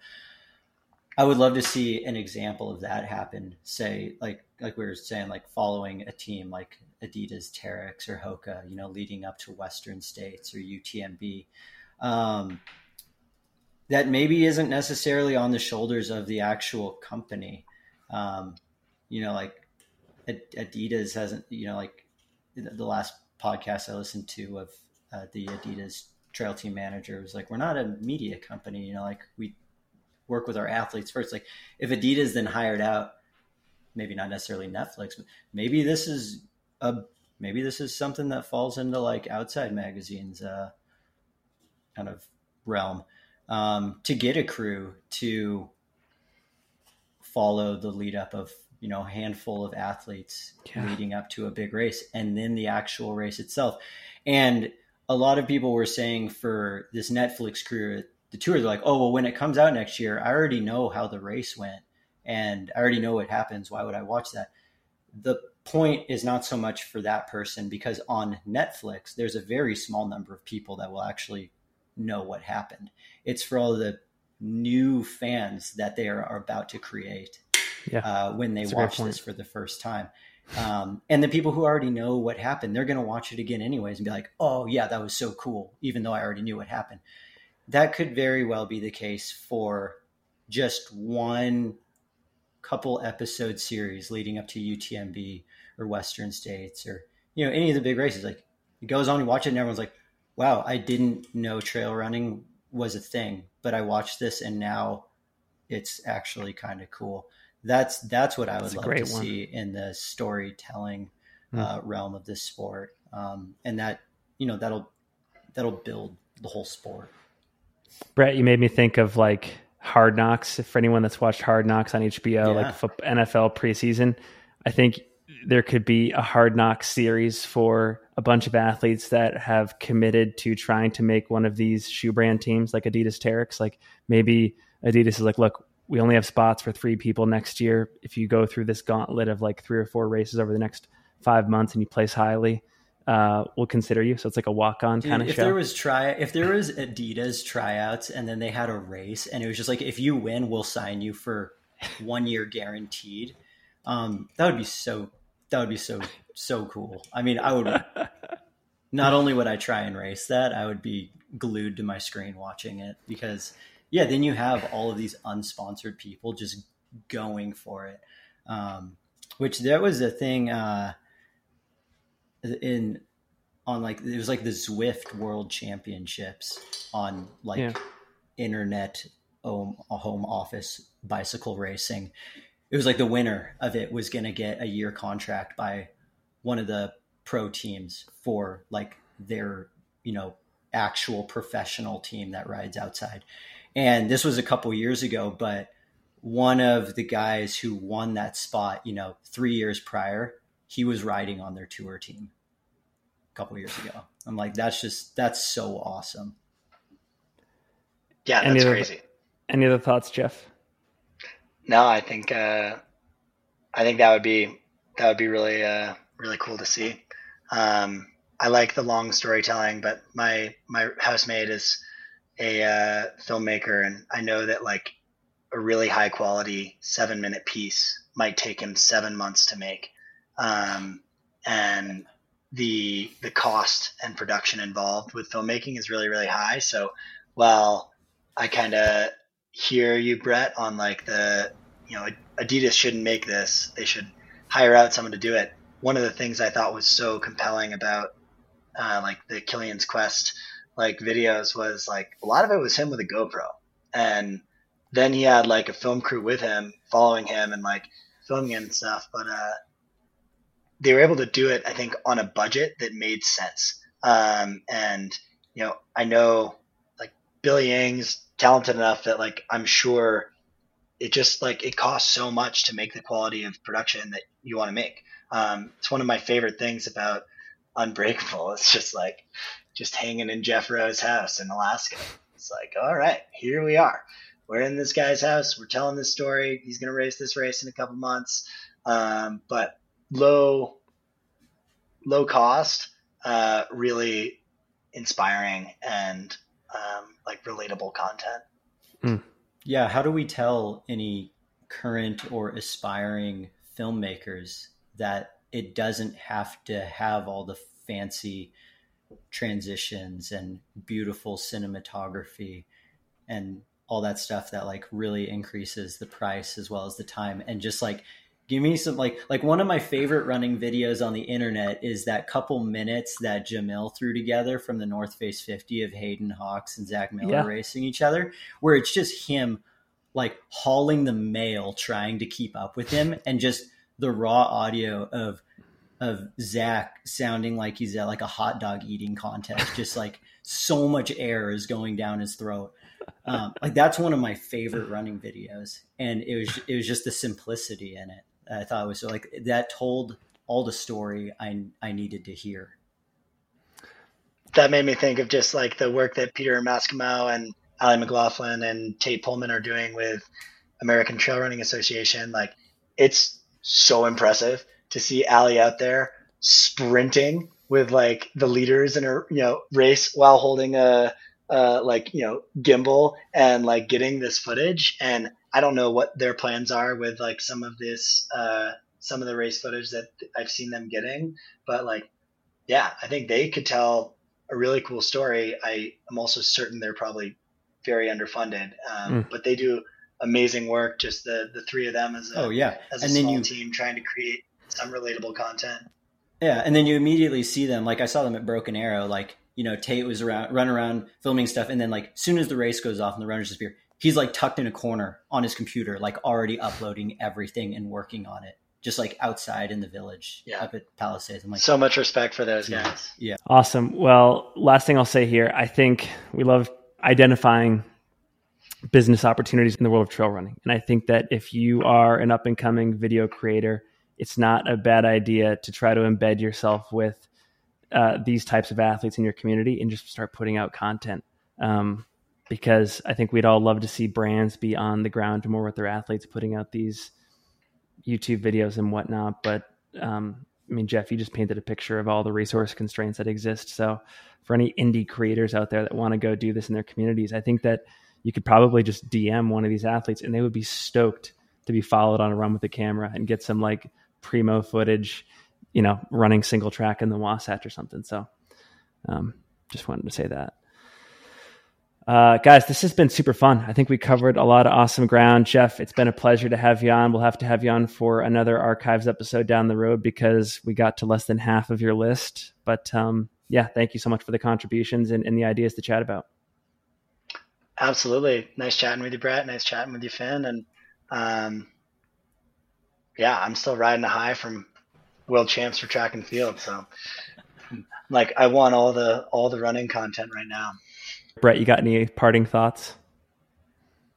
Speaker 3: I would love to see an example of that happen. Say, like like we were saying, like following a team like Adidas, Terrex, or Hoka, you know, leading up to Western States or UTMB. Um, that maybe isn't necessarily on the shoulders of the actual company. Um, you know, like Adidas hasn't, you know, like the last podcast I listened to of uh, the Adidas trail team manager was like, we're not a media company, you know, like we work with our athletes first. Like if Adidas then hired out, maybe not necessarily Netflix, but maybe this is a maybe this is something that falls into like outside magazines uh, kind of realm um, to get a crew to follow the lead up of you know handful of athletes yeah. leading up to a big race and then the actual race itself. And a lot of people were saying for this netflix crew the tour they're like oh well when it comes out next year i already know how the race went and i already know what happens. Why would i watch that? The point is not so much for that person because on netflix there's a very small number of people that will actually know what happened. It's for all the new fans that they are, are about to create yeah. uh, when they watch this for the first time. Um, and the people who already know what happened, they're going to watch it again anyways and be like, "Oh yeah, that was so cool," even though I already knew what happened. That could very well be the case for just one couple episode series leading up to UTMB or Western States or you know any of the big races. Like it goes on, you watch it, and everyone's like, "Wow, I didn't know trail running was a thing, but I watched this, and now it's actually kind of cool." That's that's what I would love to one. see in the storytelling mm. uh, realm of this sport, um, and that you know that'll that'll build the whole sport.
Speaker 1: Brett, you made me think of like Hard Knocks. For anyone that's watched Hard Knocks on HBO, yeah. like NFL preseason, I think there could be a Hard Knocks series for a bunch of athletes that have committed to trying to make one of these shoe brand teams, like Adidas Terrex. Like maybe Adidas is like, look, we only have spots for three people next year. If you go through this gauntlet of like three or four races over the next five months and you place highly, uh, we'll consider you. So it's like a walk on kind of
Speaker 3: if
Speaker 1: show.
Speaker 3: If there was try, if there was Adidas tryouts and then they had a race and it was just like, if you win, we'll sign you for one year guaranteed. Um, that would be so. That would be so so cool. I mean, I would. not only would I try and race that, I would be glued to my screen watching it because, yeah, then you have all of these unsponsored people just going for it. Um, which that was a thing. Uh, in on like it was like the Zwift World Championships on like yeah. internet home, home office bicycle racing. It was like the winner of it was going to get a year contract by one of the pro teams for like their you know actual professional team that rides outside. And this was a couple years ago, but one of the guys who won that spot, you know, three years prior, he was riding on their tour team a couple years ago. I'm like, that's just that's so awesome.
Speaker 2: Yeah, that's any crazy.
Speaker 1: Other, any other thoughts, Jeff?
Speaker 2: No, I think uh, I think that would be that would be really uh, really cool to see. Um, I like the long storytelling, but my my housemate is a uh, filmmaker, and I know that like a really high quality seven minute piece might take him seven months to make. Um, and the the cost and production involved with filmmaking is really really high. So while I kind of hear you, Brett, on like the you know Adidas shouldn't make this; they should hire out someone to do it. One of the things I thought was so compelling about uh, like the Kilian's Quest like videos was like a lot of it was him with a GoPro, and then he had like a film crew with him following him and like filming him and stuff. But uh, they were able to do it, I think, on a budget that made sense. Um, and you know, I know like Billy Yang's talented enough that like I'm sure it just like it costs so much to make the quality of production that you want to make. Um, it's one of my favorite things about Unbreakable. It's just like just hanging in Geoff Roes's house in Alaska. It's like, all right, here we are. We're in this guy's house. We're telling this story. He's going to race this race in a couple months. Um, but low low cost, uh, really inspiring and um, like relatable content.
Speaker 3: Mm. Yeah, how do we tell any current or aspiring filmmakers that it doesn't have to have all the fancy transitions and beautiful cinematography and all that stuff that like really increases the price as well as the time and just like give me some like like one of my favorite running videos on the internet is that couple minutes that Jamil threw together from the North Face 50 of Hayden Hawks and Zach Miller yeah. racing each other, where it's just him like hauling the mail trying to keep up with him and just the raw audio of of Zach sounding like he's at like a hot dog eating contest, just like so much air is going down his throat. Um, like that's one of my favorite running videos, and it was it was just the simplicity in it. I thought it was like that told all the story I I needed to hear.
Speaker 2: That made me think of just like the work that Peter Maksimow and Allie McLaughlin and Tayte Pollmann are doing with American Trail Running Association. Like it's so impressive to see Allie out there sprinting with like the leaders in her, you know race while holding a, a like you know gimbal and like getting this footage and I don't know what their plans are with like some of this, uh, some of the race footage that I've seen them getting, but like, yeah, I think they could tell a really cool story. I am also certain they're probably very underfunded, um, mm. but they do amazing work. Just the the three of them as a
Speaker 3: oh yeah,
Speaker 2: as a and small you, team trying to create some relatable content.
Speaker 3: Yeah, and then you immediately see them. Like I saw them at Broken Arrow. Like you know, Tayte was around, run around filming stuff, and then like as soon as the race goes off and the runners disappear, he's like tucked in a corner on his computer, like already uploading everything and working on it, just like outside in the village yeah. up at Palisades. I'm like,
Speaker 2: so much respect for those
Speaker 3: yeah,
Speaker 2: guys.
Speaker 3: Yeah,
Speaker 1: awesome. Well, last thing I'll say here, I think we love identifying business opportunities in the world of trail running, and I think that if you are an up and coming video creator it's not a bad idea to try to embed yourself with uh, these types of athletes in your community and just start putting out content. Um, because I think we'd all love to see brands be on the ground more with their athletes, putting out these YouTube videos and whatnot. But um, I mean, Jeff, you just painted a picture of all the resource constraints that exist. So, for any indie creators out there that want to go do this in their communities, I think that you could probably just DM one of these athletes and they would be stoked to be followed on a run with the camera and get some like primo footage, you know, running single track in the Wasatch or something. So, um, just wanted to say that. Uh, guys, this has been super fun. I think we covered a lot of awesome ground. Jeff, it's been a pleasure to have you on. We'll have to have you on for another archives episode down the road because we got to less than half of your list. But um, yeah, thank you so much for the contributions and, and the ideas to chat about.
Speaker 2: Absolutely. Nice chatting with you, Brett. Nice chatting with you, Finn. And um, yeah, I'm still riding a high from world champs for track and field. So like I want all the all the running content right now.
Speaker 1: Brett, you got any parting thoughts?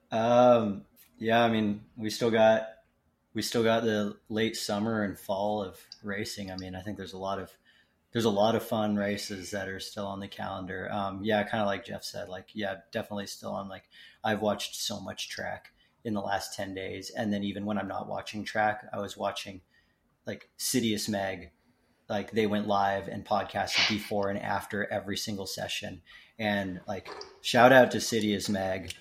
Speaker 3: Um yeah, I mean, we still got we still got the late summer and fall of racing. I mean, I think there's a lot of there's a lot of fun races that are still on the calendar. Um, yeah, kind of like Jeff said, like yeah, definitely still on. Like I've watched so much track in the last 10 days. And then even when I'm not watching track, I was watching like Citius Mag. like they went live and podcasted before and after every single session. And like shout out to Citius Mag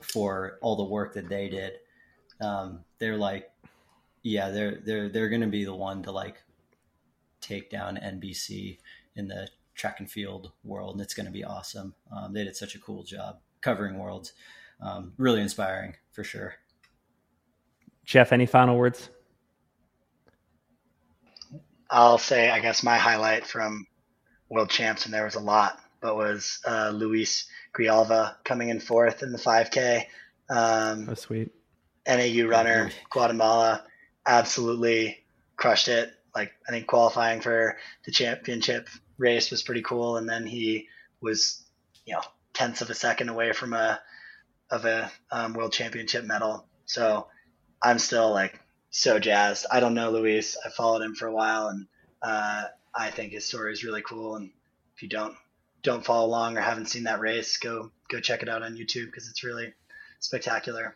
Speaker 3: for all the work that they did. Um, they're like, yeah, they're, they're, they're to be the one to like take down NBC in the track and field world. And it's to be awesome. Um, they did such a cool job covering worlds um, really inspiring for sure.
Speaker 1: Jeff, any final words?
Speaker 2: I'll say, I guess my highlight from World Champs, and there was a lot, but was uh, Luis Grijalva coming in fourth in the 5K. Um,
Speaker 1: oh, sweet.
Speaker 2: NAU runner, Guatemala, absolutely crushed it. Like, I think qualifying for the championship race was pretty cool. And then he was, you know, tenths of a second away from a of a um, world championship medal. So I'm still like so jazzed. I don't know Luis. I followed him for a while, and uh, I think his story is really cool. And if you don't don't follow along or haven't seen that race, go go check it out on YouTube because it's really spectacular.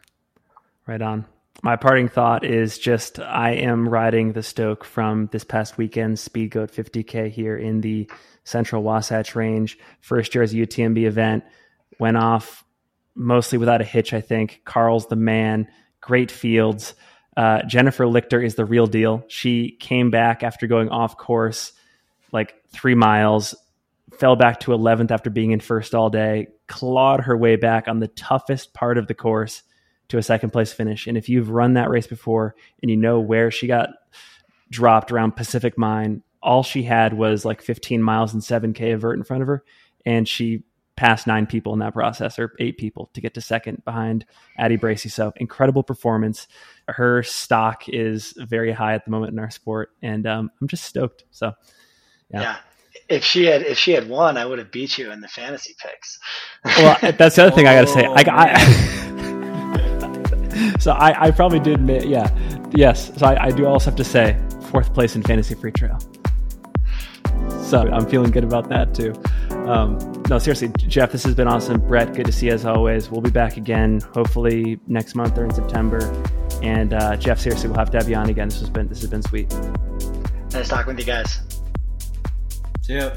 Speaker 1: Right on. My parting thought is just I am riding the Stoke from this past weekend Speed Goat 50K here in the Central Wasatch Range. First year as a UTMB event went off mostly without a hitch, I think. Karl's the man, great fields. Uh, Jennifer Lichter is the real deal. She came back after going off course like three miles, fell back to 11th after being in first all day, clawed her way back on the toughest part of the course to a second place finish. And if you've run that race before and you know where she got dropped around Pacific Mine, all she had was like 15 miles and 7K of vert in front of her. And she past nine people in that process or eight people to get to second behind Addie Bracy. So incredible performance. Her stock is very high at the moment in our sport, and um, I'm just stoked. So,
Speaker 2: yeah. yeah. If she had if she had won, I would have beat you in the fantasy picks.
Speaker 1: well, that's the other thing I got to say. I, I so I, I probably did. Yeah, yes. So I, I do also have to say fourth place in fantasy Freetrail. So I'm feeling good about that too. Um, no, seriously, Jeff, this has been awesome. Brett, good to see you as always. We'll be back again, hopefully next month or in September. And uh, Jeff, seriously, we'll have to have you on again. This has been this has been sweet.
Speaker 2: Nice talking with you guys.
Speaker 3: See ya.